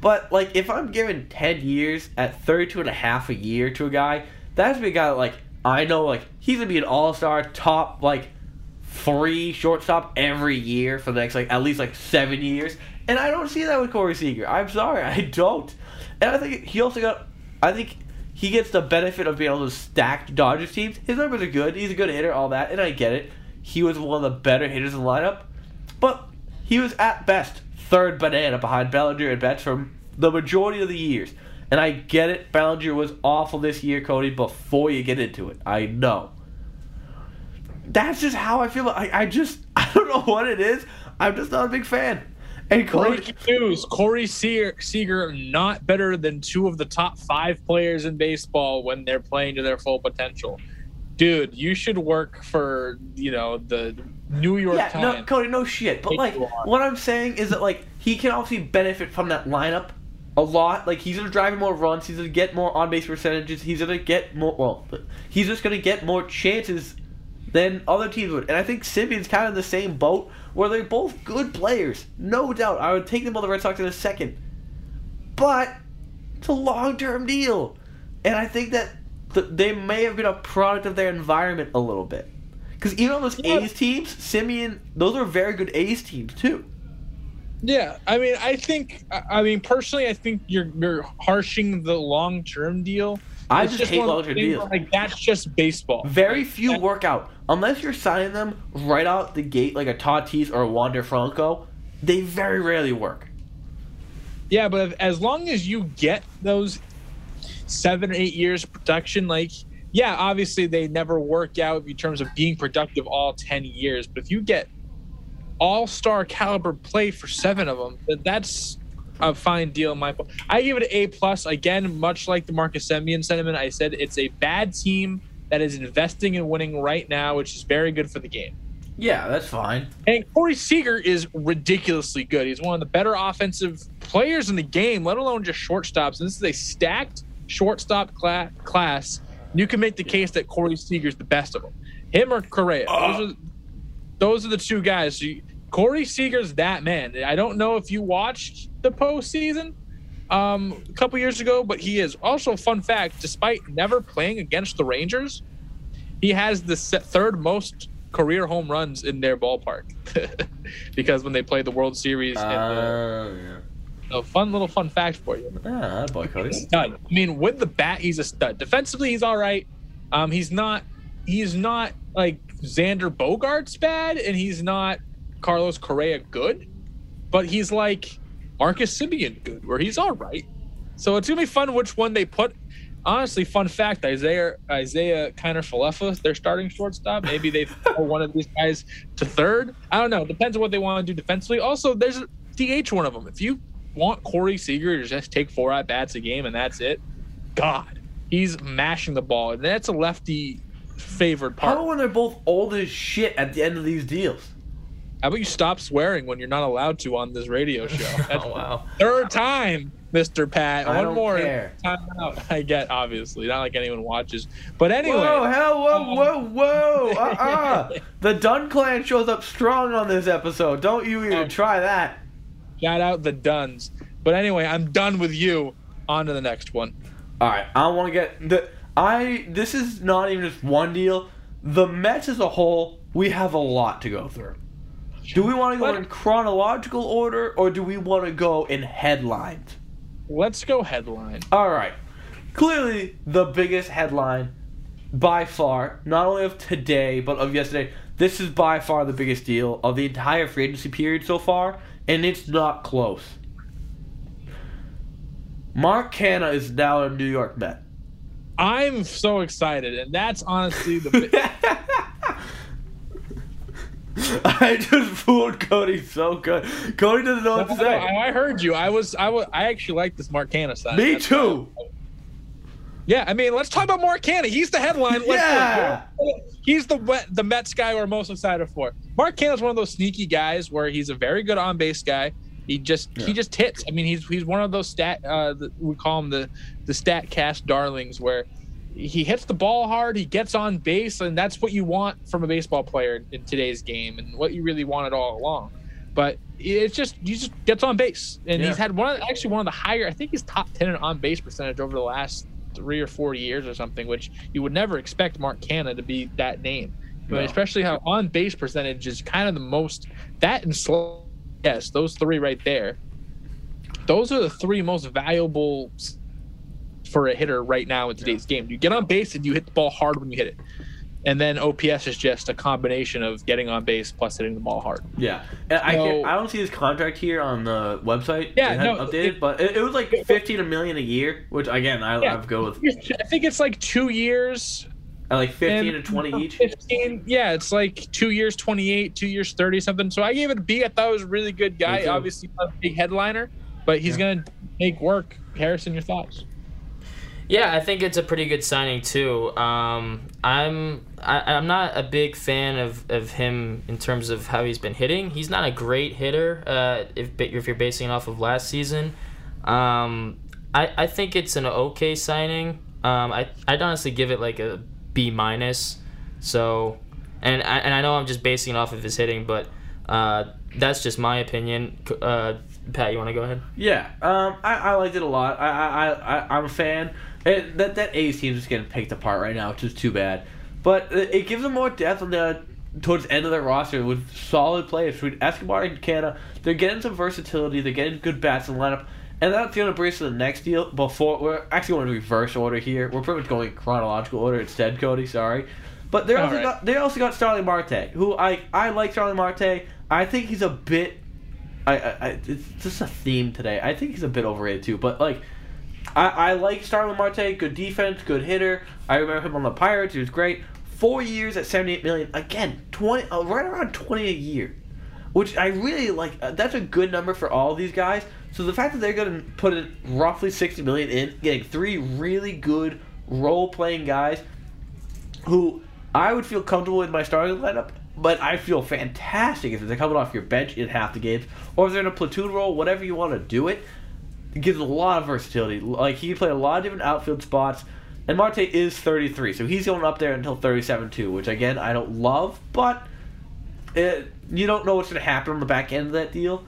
S1: But like if I'm giving 10 years at 32 and a half a year to a guy, that's be a guy that like I know like he's gonna be an All Star top like three shortstop every year for the next like at least like seven years. And I don't see that with Corey Seager. I'm sorry, I don't. And I think he also got I think he gets the benefit of being able to stack Dodgers teams. His numbers are good. He's a good hitter, all that, and I get it. He was one of the better hitters in the lineup, but he was at best third banana behind Bellinger and Betts for the majority of the years. And I get it. Bellinger was awful this year, Cody. Before you get into it, I know. That's just how I feel. I, I just I don't know what it is. I'm just not a big fan. And Cody,
S3: Breaking news: Corey Seager, Seager not better than two of the top five players in baseball when they're playing to their full potential. Dude, you should work for you know the New York
S1: yeah, no, Cody, no shit. But like, what I'm saying is that like he can obviously benefit from that lineup a lot. Like he's gonna drive more runs. He's gonna get more on base percentages. He's gonna get more. Well, he's just gonna get more chances than other teams would. And I think Semien's kind of in the same boat where they're both good players, no doubt. I would take them on the Red Sox in a second, but it's a long term deal, and I think that th- they may have been a product of their environment a little bit. Because even on those
S3: Yeah.
S1: A's teams, Semien, those are very good A's teams too.
S3: Yeah, I mean, I think, I mean, personally, I think you're you're harshing the long term deal.
S1: I
S3: It's
S1: just hate
S3: one of
S1: long-term deals.
S3: Like that's just baseball.
S1: Very few work out unless you're signing them right out the gate, like a Tatis or a Wander Franco. They very rarely work.
S3: Yeah, but as long as you get those seven or eight years production, like, yeah, obviously they never work out in terms of being productive all 10 years. But if you get all star caliber play for seven of them, that's a fine deal in my book. I give it an A plus. Again, much like the Marcus Semien sentiment, I said it's a bad team that is investing in winning right now, which is very good for the game.
S1: Yeah, that's fine.
S3: And Corey Seager is ridiculously good. He's one of the better offensive players in the game, let alone just shortstops. And this is a stacked shortstop cla- class. You can make the case that Corey Seager is the best of them. Him or Correa. Those are, those are the two guys. You, Corey Seager's that man. I don't know if you watched the postseason um, a couple years ago, but he is also fun fact. Despite never playing against the Rangers, he has the third most career home runs in their ballpark because when they played the World Series. uh,
S1: Oh, yeah.
S3: a fun little fun fact for you.
S1: Ah, boy, Cody.
S3: Stud. I mean, with the bat, he's a stud. Defensively, he's all right. Um, he's not. He's not like Xander Bogaerts bad, and he's not Carlos Correa good, but he's like Marcus Semien good, where he's all right. So it's gonna be fun which one they put. Honestly, fun fact: Isiah Isiah Kiner Falefa, their starting shortstop. Maybe they throw one of these guys to third. I don't know. Depends on what they want to do defensively. Also, there's a DH one of them. If you want Corey Seager to just take four at bats a game and that's it, God, he's mashing the ball, and that's a lefty favored
S1: How
S3: part.
S1: about when they're both old as shit at the end of these deals?
S3: How about you stop swearing when you're not allowed to on this radio show? Oh, That's
S2: Oh wow.
S3: third time, Mr. Pat.
S1: I
S3: One more
S1: care.
S3: time out. I get obviously not like anyone watches, but anyway.
S1: Whoa, hell, whoa, um, whoa, whoa! Uh-uh. the Dunn clan shows up strong on this episode. Don't you even
S3: Oh.
S1: try that.
S3: Shout out the Duns. But anyway, I'm done with you. On to the next one.
S1: All right, I want to get the. I this is not even just one deal. The Mets as a whole, we have a lot to go through. Do we want to go
S3: What?
S1: in chronological order or do we want to go in headlines?
S3: Let's go headline.
S1: All right. Clearly, the biggest headline by far, not only of today, but of yesterday, this is by far the biggest deal of the entire free agency period so far, and it's not close. Mark Canha is now a New York Met.
S3: I'm so excited, and that's honestly the.
S1: I just fooled Cody so good. Cody doesn't know what to say.
S3: I, I heard you. I was. I was. I actually like this Mark Canha side.
S1: Me
S3: That's-
S1: too.
S3: Yeah, I mean, let's talk about Mark Canha. He's the headline. Let's-
S1: Yeah.
S3: He's the the Mets guy we're most excited for. Mark Canha's one of those sneaky guys where he's a very good on base guy. He just
S1: Yeah.
S3: he just hits. I mean, he's he's one of those stat uh the, we call him the the stat cast darlings where he hits the ball hard, he gets on base, and that's what you want from a baseball player in today's game, and what you really wanted all along. But it's just he just gets on base, and
S1: Yeah.
S3: he's had one of actually one of the higher. I think he's top ten in on base percentage over the last three or four years or something, which you would never expect Mark Canha to be that name. But
S1: No.
S3: especially how on base percentage is kind of the most that and slow. Yes, those three right there. Those are the three most valuable for a hitter right now in today's game. You get on base and you hit the ball hard when you hit it. And then OPS is just a combination of getting on base plus hitting the ball hard.
S1: Yeah, and I
S3: So-
S1: I don't see his contract here on the website.
S3: Yeah, no,
S1: updated,
S3: it-
S1: but it, it was like fifteen a million a year, which again I
S3: Yeah.
S1: I've go with
S3: I think it's like two years
S1: at like fifteen
S3: and
S1: to twenty each.
S3: 15, yeah, it's like two years, 28, two years, 30 something. So I gave it a B. I thought it was a really good guy. Obviously, not a big headliner, but he's
S1: Yeah.
S3: going to make work. Harrison, your thoughts?
S2: Yeah, I think it's a pretty good signing too. Um, I'm I, I'm not a big fan of, of him in terms of how he's been hitting. He's not a great hitter. Uh, if if you're basing it off of last season, um, I I think it's an okay signing. Um, I I'd honestly give it like a B minus. So, and I, and I know I'm just basing it off of his hitting, but uh, that's just my opinion. Uh, Pat, you want to go ahead?
S1: Yeah, um, I, I liked it a lot. I I, I I'm a fan. It, that that A's team is just getting picked apart right now, which is too bad. But it, gives them more depth on the towards the end of their roster with solid players. Between Escobar and Canha, they're getting some versatility. They're getting good bats in the lineup. And that's going to bring us to the next deal. Before we're actually going to reverse order here. We're pretty much going chronological order instead, Cody. Sorry, but they also
S3: Alright.
S1: got they also got Starling Marte, who I I like Starling Marte. I think he's a bit I, I, I it's just a theme today. I think he's a bit overrated too, but like, I, I like Starling Marte. Good defense, good hitter. I remember him on the Pirates. He was great. Four years at seventy eight million. Again, twenty, uh, right around twenty a year, which I really like. Uh, that's a good number for all these guys. So the fact that they're going to put in roughly sixty million in, getting three really good role playing guys, who I would feel comfortable in my starting lineup, but I feel fantastic if they're coming off your bench in half the games, or if they're in a platoon role, whatever you want to do it. Gives a lot of versatility. Like he can play a lot of different outfield spots, and Marte is 33, so he's going up there until 37 too, which again I don't love, but it, you don't know what's going to happen on the back end of that deal.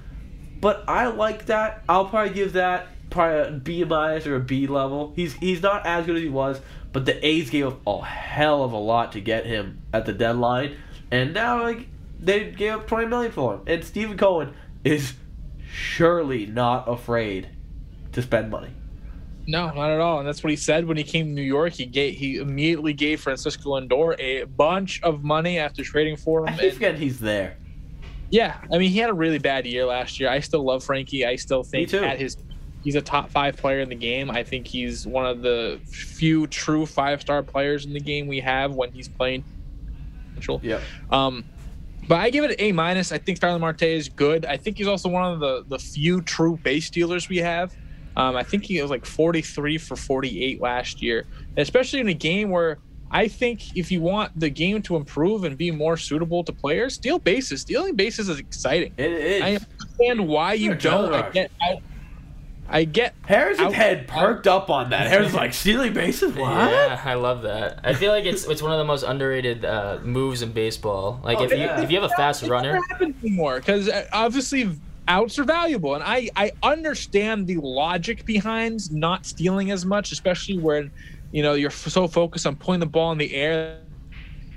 S1: But I like that. I'll probably give that probably a B minus or a B level. He's he's not as good as he was, but the A's gave up a hell of a lot to get him at the deadline, and now like they gave up twenty million for him. And Steven Cohen is surely not afraid to spend money.
S3: No, not at all. And that's what he said when he came to New York. He gave he immediately gave Francisco Lindor a bunch of money after trading for
S1: I
S3: him.
S1: keep
S3: And
S1: he's there.
S3: yeah, I mean he had a really bad year last year. I still love Frankie. I still think at his he's a top five player in the game. I think he's one of the few true five star players in the game we have when he's playing.
S1: Yep.
S3: Um, but I give it an A minus. I think Starling Marte is good. I think he's also one of the the few true base dealers we have. Um, I think he was like 43 for 48 last year, especially in a game where I think if you want the game to improve and be more suitable to players, steal bases. Stealing bases is exciting.
S1: It is.
S3: I understand why you
S1: You're
S3: don't. I get. I, I get.
S1: Harrison's
S3: Out-
S1: head perked up on that. Harrison's like stealing bases. What?
S2: Yeah, I love that. I feel like it's it's one of the most underrated uh, moves in baseball. Like
S1: Oh,
S2: if you if you have a fast
S3: It
S2: runner,
S3: never happens anymore because obviously outs are valuable, and I I understand the logic behind not stealing as much, especially when you know, you're f- so focused on putting the ball in the air.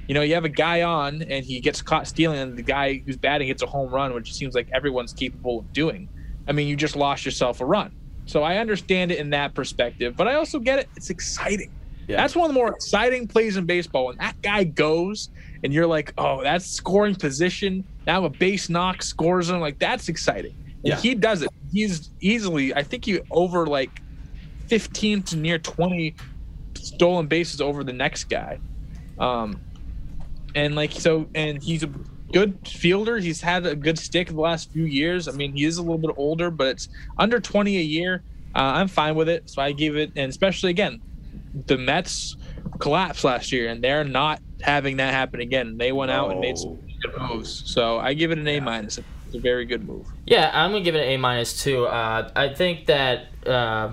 S3: You know, you have a guy on and he gets caught stealing, and the guy who's batting hits a home run, which seems like everyone's capable of doing. I mean, you just lost yourself a run. So I understand it in that perspective, but I also get it. It's exciting.
S1: Yeah.
S3: That's one of the more exciting plays in baseball. When that guy goes and you're like, oh, that's scoring position. Now a base knock scores him. Like, that's exciting. And
S1: Yeah.
S3: he does it. He's easily, I think he over like 15 to near 20 stolen bases over the next guy. Um, and like, so, and he's a good fielder. He's had a good stick the last few years. I mean, he is a little bit older, but it's under 20 a year. Uh, I'm fine with it. So I give it, and especially again, the Mets collapsed last year, and they're not having that happen again. They went out and made some good moves. So I give it an A minus. It's a very good move.
S2: Yeah, I'm gonna give it an A minus too. Uh, I think that uh,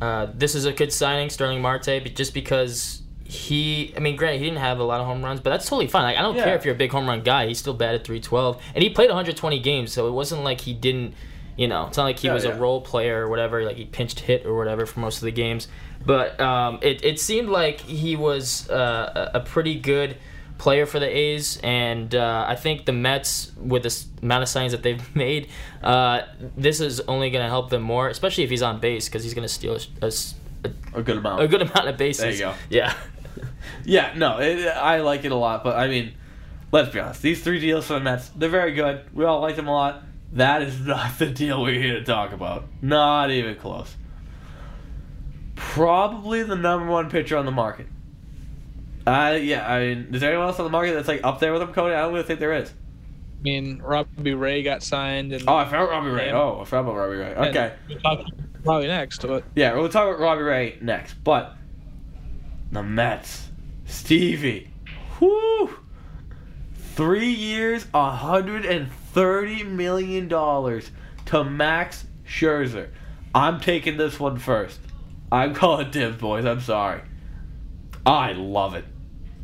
S2: uh, this is a good signing, Starling Marte, but just because he, I mean, granted he didn't have a lot of home runs, but that's totally fine. Like I don't
S1: Yeah.
S2: care if you're a big home run guy. He's still bad at 312, and he played 120 games, so it wasn't like he didn't. You know, it's not like he
S1: Yeah,
S2: was
S1: yeah.
S2: a role player or whatever. Like he pinched hit or whatever for most of the games. But um, it it seemed like he was uh, a a pretty good player for the A's, and uh, I think the Mets, with the s- amount of signs that they've made, uh, this is only going to help them more, especially if he's on base, because he's going to steal a, a-
S1: A good amount.
S2: a good amount of bases.
S1: There you go.
S2: Yeah.
S1: Yeah, no, it, I like it a lot, but I mean, let's be honest. These three deals for the Mets, they're very good. We all like them a lot. That is not the deal we're here to talk about. Not even close. Probably the number one pitcher on the market. Uh, yeah, I mean, is there anyone else on the market that's like up there with him, Cody? I don't really think there is.
S3: I mean, Robbie Ray got signed, and
S1: Oh, I forgot Robbie Ray. Oh, I forgot about Robbie Ray. Okay.
S3: we'll probably next. But
S1: Yeah, we'll talk about Robbie Ray next. But the Mets, Stevie, whoo, three years, hundred and thirty million dollars to Max Scherzer. I'm taking this one first. I'm calling dibs, boys. I'm sorry. I love it.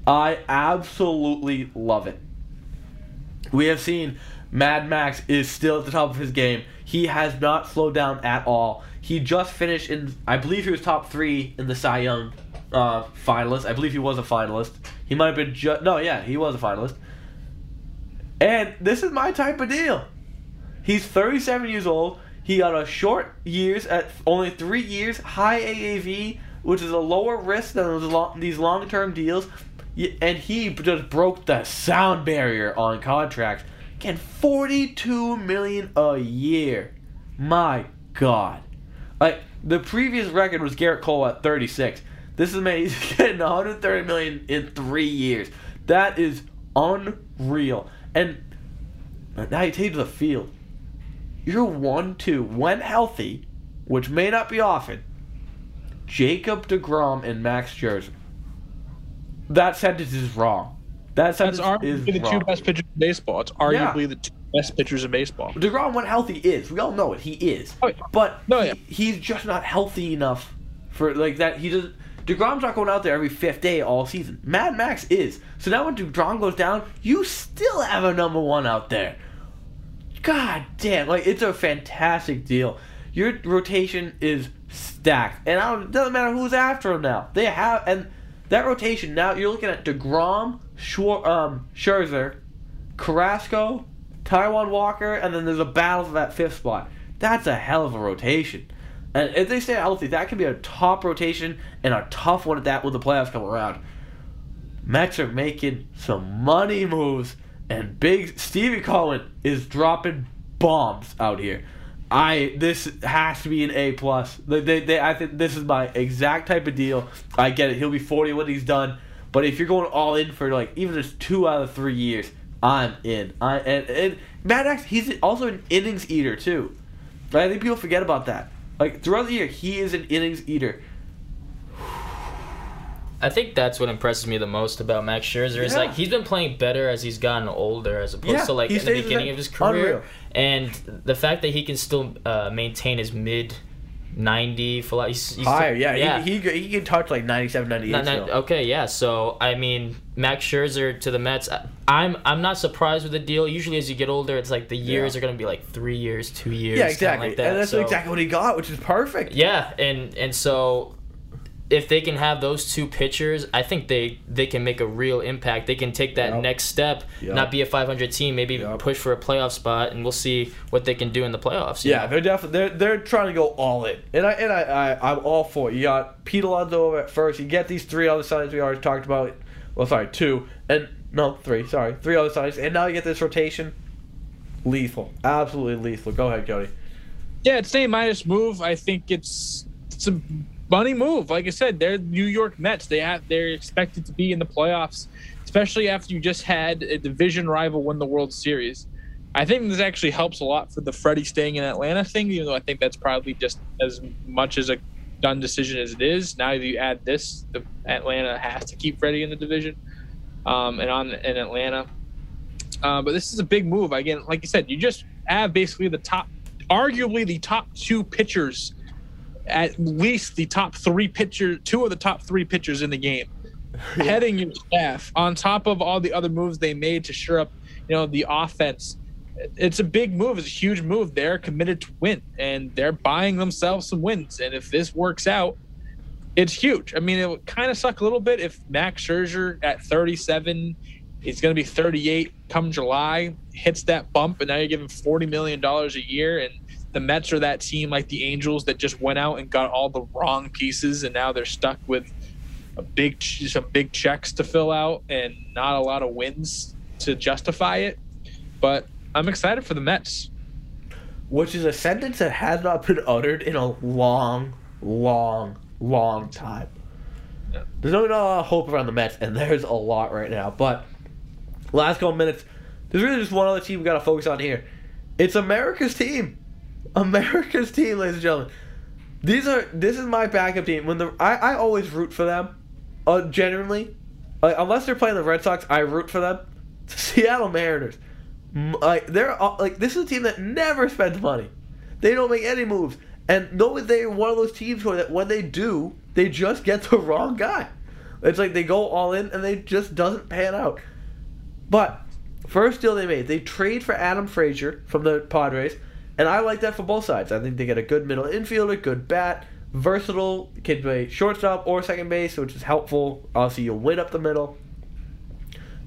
S1: I absolutely love it. We have seen Mad Max is still at the top of his game. He has not slowed down at all. He just finished in, I believe he was top three in the Cy Young uh, finalist. I believe he was a finalist. He might have been just, no, yeah, he was a finalist. And this is my type of deal. He's 37 years old. He got a short years at only three years, high AAV, which is a lower risk than these long term deals. And he just broke the sound barrier on contracts. Getting 42 million a year. My God. Like the previous record was Gerrit Cole at 36. This is man, he's getting 130 million in three years. That is unreal. And now you take to the field. You're one two when healthy, which may not be often. Jacob Degrom and Max Scherzer. That sentence is wrong. That
S3: that's
S1: sentence is
S3: arguably the two best pitchers in baseball. It's arguably the two best pitchers in baseball.
S1: Degrom when healthy is. We all know it. He is.
S3: Oh, yeah.
S1: But oh,
S3: No,
S1: he- he's just not healthy enough for like that. He doesn't. Degrom's not going out there every fifth day all season. Mad Max is. So now when Degrom goes down, you still have a number one out there. God damn! Like it's a fantastic deal. Your rotation is stacked, and I don't, it doesn't matter who's after him now. They have and that rotation now. You're looking at Degrom, Schwar- um, Scherzer, Carrasco, Taijuan Walker, and then there's a battle for that fifth spot. That's a hell of a rotation. And if they stay healthy, that could be a top rotation and a tough one at that when the playoffs come around. Mets are making some money moves, and big Stevie Cohen is dropping bombs out here. I this has to be an A plus. They, they, they, I think this is my exact type of deal. I get it. He'll be forty when he's done. But if you're going all in for like even just two out of three years, I'm in. I and, and Mad Max, he's also an innings eater too. But I think people forget about that. Like throughout the year, he is an innings eater.
S2: I think that's what impresses me the most about Max Scherzer is
S1: Yeah.
S2: like he's been playing better as he's gotten older, as opposed
S1: Yeah,
S2: to like in the beginning of his career.
S1: unreal.
S2: And the fact that he can still uh, maintain his mid ninety for like he's, he's
S1: Higher, yeah.
S2: yeah.
S1: He, he, he can touch like 97, 98
S2: Not- not-
S1: still.
S2: okay, yeah. So I mean, Max Scherzer to the Mets. I- I'm I'm not surprised with the deal. Usually, as you get older, it's like the years
S1: Yeah.
S2: are gonna be like three years, two years,
S1: Yeah, exactly.
S2: like that.
S1: and that's
S2: So-
S1: exactly what he got, which is perfect.
S2: Yeah, and and so if they can have those two pitchers, I think they they can make a real impact. They can take that
S1: Yep.
S2: next step,
S1: Yep.
S2: not be a 500 team, maybe
S1: Yep.
S2: push for a playoff spot, and we'll see what they can do in the playoffs.
S1: Yeah,
S2: know?
S1: they're definitely they're they're trying to go all in, and I and I, I I'm all for it. You got Pete Alonso over at first. You get these three other signings we already talked about. Well, sorry, two and no three. Sorry, three other signings, and now you get this rotation. Lethal, absolutely lethal. Go ahead, Cody.
S3: Yeah, it's a minus move. I think it's it's a money move. Like I said, they're New York Mets. They have they're expected to be in the playoffs, especially after you just had a division rival win the World Series. I think this actually helps a lot for the Freddie staying in Atlanta thing, even though I think that's probably just as much as a done decision as it is. Now you add this, the Atlanta has to keep Freddie in the division, um, and on in Atlanta. Uh, but this is a big move. Again, like you said, you just have basically the top, arguably the top two pitchers, at least the top three pitcher, two of the top three pitchers in the game, heading your staff on top of all the other moves they made to shore up, you know, the offense. It's a big move. It's a huge move. They're committed to win, and they're buying themselves some wins. And if this works out, it's huge. I mean, it would kind of suck a little bit if Max Scherzer at 37, he's going to be 38 come July, hits that bump, and now you're giving 40 million dollars a year, and the Mets are that team like the Angels that just went out and got all the wrong pieces, and now they're stuck with a big some big checks to fill out and not a lot of wins to justify it. But I'm excited for the Mets.
S1: Which is a sentence that has not been uttered in a long, long, long time.
S3: Yeah.
S1: There's not a lot of hope around the Mets, and there's a lot right now. But last couple minutes, there's really just one other team we got to focus on here. It's America's team. America's team, ladies and gentlemen. These are this is my backup team. When the I, I always root for them. Uh, genuinely, like, unless they're playing the Red Sox, I root for them. Seattle Mariners. Like they're all- like this is a team that never spends money. They don't make any moves, and no, they're one of those teams where that when they do, they just get the wrong guy. It's like they go all in and they just doesn't pan out. But first deal they made, they trade for Adam Frazier from the Padres, and I like that for both sides. I think they get a good middle infielder, good bat, versatile, can play shortstop or second base, which is helpful. Obviously, you'll win up the middle.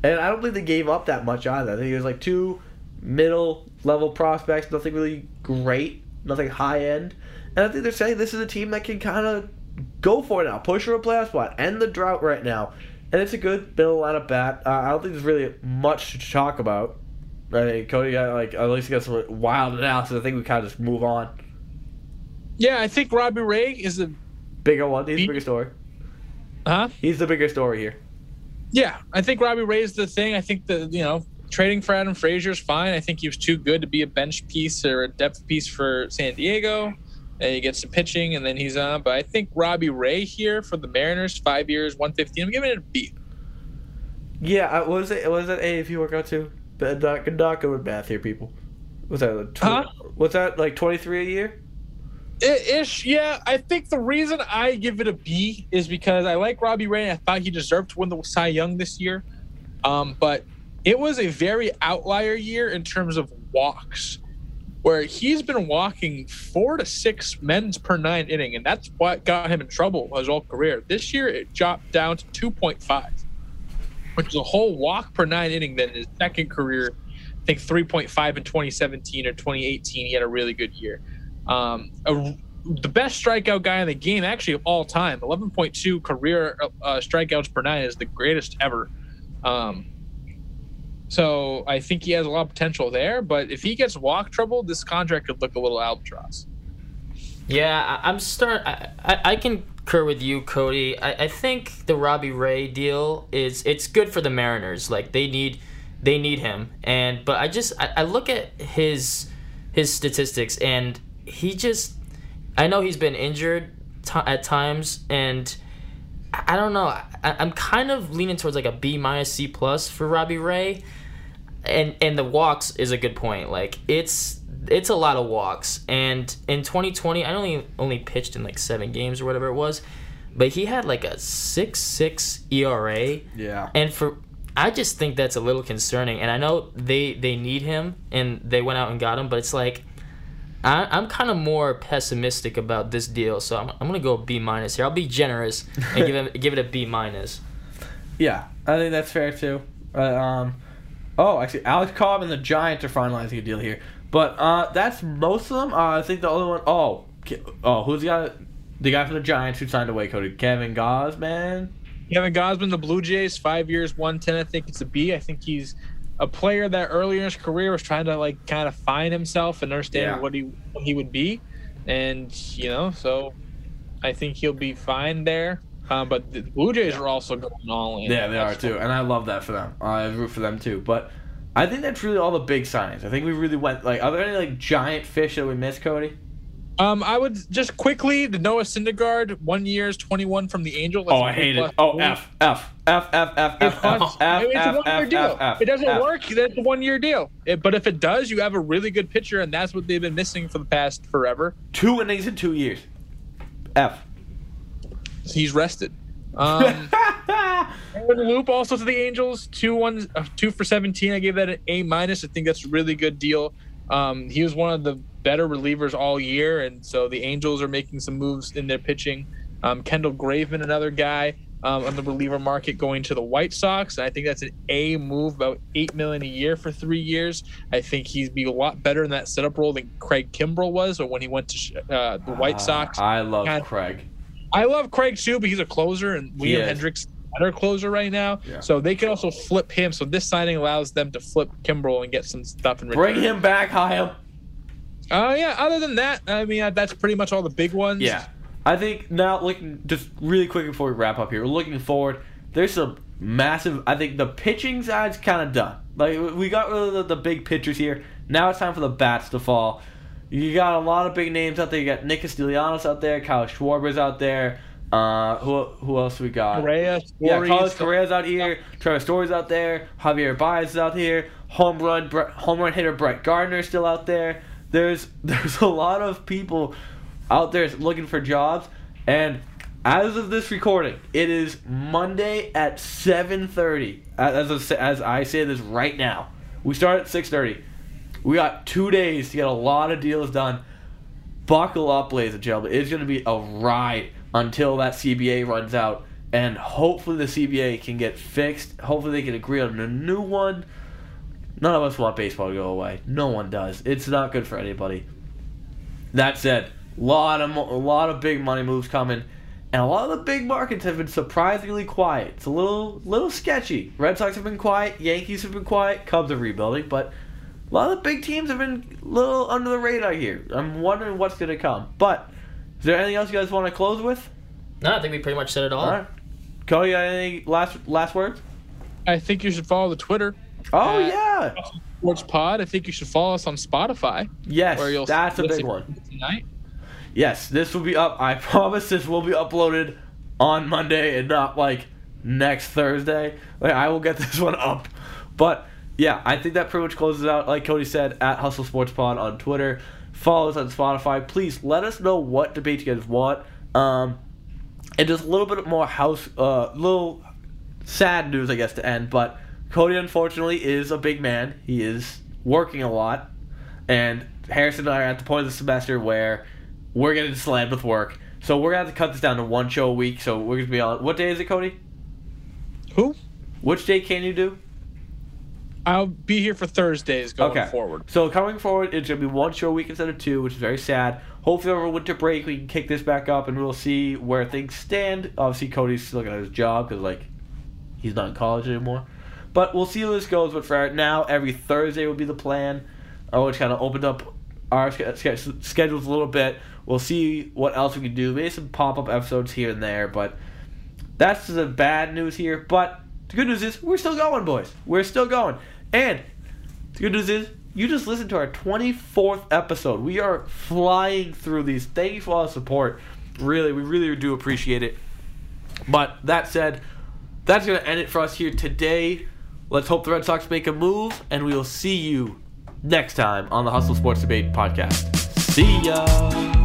S1: And I don't think they gave up that much either. I think it was like two middle level prospects, nothing really great, nothing high end. And I think they're saying this is a team that can kind of go for it now, push for a playoff spot, end the drought right now. And it's a good middle of bat. Uh, I don't think there's really much to talk about. Think Cody got like at least got some wild analysis. I think we kind of just move on.
S3: Yeah, I think Robbie Ray is a
S1: Bigger one. He's the bigger story.
S3: huh?
S1: He's the bigger story here.
S3: Yeah, I think Robbie Ray is the thing. I think that you know trading for Adam Frazier is fine. I think he was too good to be a bench piece or a depth piece for San Diego. And he gets some pitching, and then he's on. But I think Robbie Ray here for the Mariners, five years, one fifteen. I'm giving it a B.
S1: Yeah, uh, what was it? Was it A if you work out too? But not, not good with math here, people. Was that? Like, tw-
S3: Huh?
S1: Was that like twenty three a year?
S3: Ish, yeah. I think the reason I give it a B is because I like Robbie Ray. And I thought he deserved to win the Cy Young this year, um, but it was a very outlier year in terms of walks, where he's been walking four to six men's per nine inning, and that's what got him in trouble his whole career. This year, it dropped down to two point five, which is a whole walk per nine inning. Then his second career, I think three point five in 2017 or 2018, he had a really good year. Um, a, the best strikeout guy in the game, actually of all time, 11.2 career uh, strikeouts per nine is the greatest ever. Um, so I think he has a lot of potential there. But if he gets walk trouble, this contract could look a little albatross.
S2: Yeah, I, I'm start. I, I, I concur with you, Cody. I, I think the Robbie Ray deal is it's good for the Mariners. Like they need they need him, and but I just I, I look at his his statistics, and he just I know he's been injured t- at times, and I, I don't know. I, I'm kind of leaning towards like a B minus C plus for Robbie Ray and and the walks is a good point. Like it's it's a lot of walks, and in 2020, I only only pitched in like seven games or whatever it was, but he had like a six six ERA,
S1: Yeah.
S2: and for I just think that's a little concerning. And I know they they need him, and they went out and got him, but it's like I, I'm kind of more pessimistic about this deal, so I'm, I'm gonna go B minus here. I'll be generous and give it give it a B minus.
S1: Yeah, I think that's fair too. Uh, um, oh, actually, Alex Cobb and the Giants are finalizing a deal here, but uh, that's most of them. Uh, I think the only one oh oh who's the guy? The guy from the Giants who signed away Cody Kevin Gausman.
S3: Kevin Gausman, the Blue Jays, five years, one ten. I think it's a B. I think he's a player that earlier in his career was trying to like kind of find himself and understand
S1: Yeah.
S3: what he what he would be, and you know, so I think he'll be fine there. Um, but the Blue Jays are also going all in.
S1: Yeah, they are too, and I love that for them. I root for them too. But I think that's really all the big signings. I think we really went like. Are there any like giant fish that we missed, Cody?
S3: Um, I would just quickly the Noah Syndergaard, one year's twenty one from the Angel.
S1: Oh, I hate it. Oh, F F F F F
S3: It
S1: F
S3: costs-
S1: F F
S3: it's a
S1: F
S3: one-year
S1: F
S3: deal.
S1: F F.
S3: It doesn't
S1: F.
S3: work. That's a one-year deal. It- but if it does, you have a really good pitcher, and that's what they've been missing for the past forever.
S1: Two innings in two years. F.
S3: He's rested. Um, Aaron Loup also to the Angels, two one, uh, two for seventeen. I gave that an A minus. I think that's a really good deal. Um, he was one of the better relievers all year, and so the Angels are making some moves in their pitching. Um, Kendall Graveman, another guy um, on the reliever market, going to the White Sox. I think that's an A move, about eight million a year for three years. I think he'd be a lot better in that setup role than Craig Kimbrel was, or when he went to uh, the White Sox.
S1: I love
S3: God.
S1: Craig.
S3: I love Craig too, but he's a closer, and Liam
S1: is.
S3: Hendricks better closer right now.
S1: Yeah.
S3: So they can also flip him. So this signing allows them to flip Kimbrel and get some stuff in return.
S1: Bring him back, Hyam.
S3: Oh yeah. Other than that, I mean uh, that's pretty much all the big ones.
S1: Yeah. I think now looking just really quick before we wrap up here, we're looking forward. There's some massive. I think the pitching side's kind of done. Like we got rid of the, the big pitchers here. Now it's time for the bats to fall. You got a lot of big names out there. You got Nick Castellanos out there, Kyle Schwarber's out there. Uh, who who else we got?
S3: Correa,
S1: Yeah, Carlos Correa's out here. Trevor Story's out there. Javier Baez is out here. Home run, home run hitter Brett Gardner's still out there. There's there's a lot of people out there looking for jobs, and as of this recording, it is Monday at 7:30. As as, as I say this right now, we start at 6:30. We got two days to get a lot of deals done. Buckle up, ladies and gentlemen. It's going to be a ride until that CBA runs out. And hopefully the CBA can get fixed. Hopefully they can agree on a new one. None of us want baseball to go away. No one does. It's not good for anybody. That said, lot of a lot of big money moves coming, and a lot of the big markets have been surprisingly quiet. It's a little little sketchy. Red Sox have been quiet. Yankees have been quiet. Cubs are rebuilding, but a lot of the big teams have been a little under the radar here. I'm wondering what's going to come. But is there anything else you guys want to close with?
S2: No, I think we pretty much said it all.
S1: All right. Cody, any last last words?
S3: I think you should follow the Twitter.
S1: Oh yeah,
S3: Sports Pod. I think you should follow us on Spotify.
S1: yes,
S3: where you'll
S1: that's a big one.
S3: tonight.
S1: Yes, this will be up. I promise this will be uploaded on Monday and not like next Thursday. Like I will get this one up. But yeah, I think that pretty much closes out. Like Cody said, at Hustle Sports Pod on Twitter. Follow us on Spotify. Please let us know what debates you guys want. Um, and just a little bit more house, uh, little sad news, I guess, to end. But Cody, unfortunately, is a big man. He is working a lot, and Harrison and I are at the point of the semester where we're getting slammed with work. So we're gonna have to cut this down to one show a week. So we're gonna be on. What day is it, Cody?
S3: Who?
S1: Which day can you do?
S3: I'll be here for Thursdays going
S1: Okay.
S3: forward.
S1: So coming forward, it's gonna be one show a week instead of two, which is very sad. Hopefully over winter break we can kick this back up and we'll see where things stand. Obviously Cody's still got his job because like he's not in college anymore. But we'll see how this goes. But for now, every Thursday will be the plan. Uh, which kind of opened up our sch- sch- schedules a little bit. We'll see what else we can do. Maybe some pop up episodes here and there. But that's the bad news here. But the good news is we're still going, boys. We're still going. And the good news is you just listened to our 24th episode. We are flying through these. Thank you for all the support. Really, we really do appreciate it. But that said, that's going to end it for us here today. Let's hope the Red Sox make a move, and we will see you next time on the Hustle Sports Debate podcast. See ya.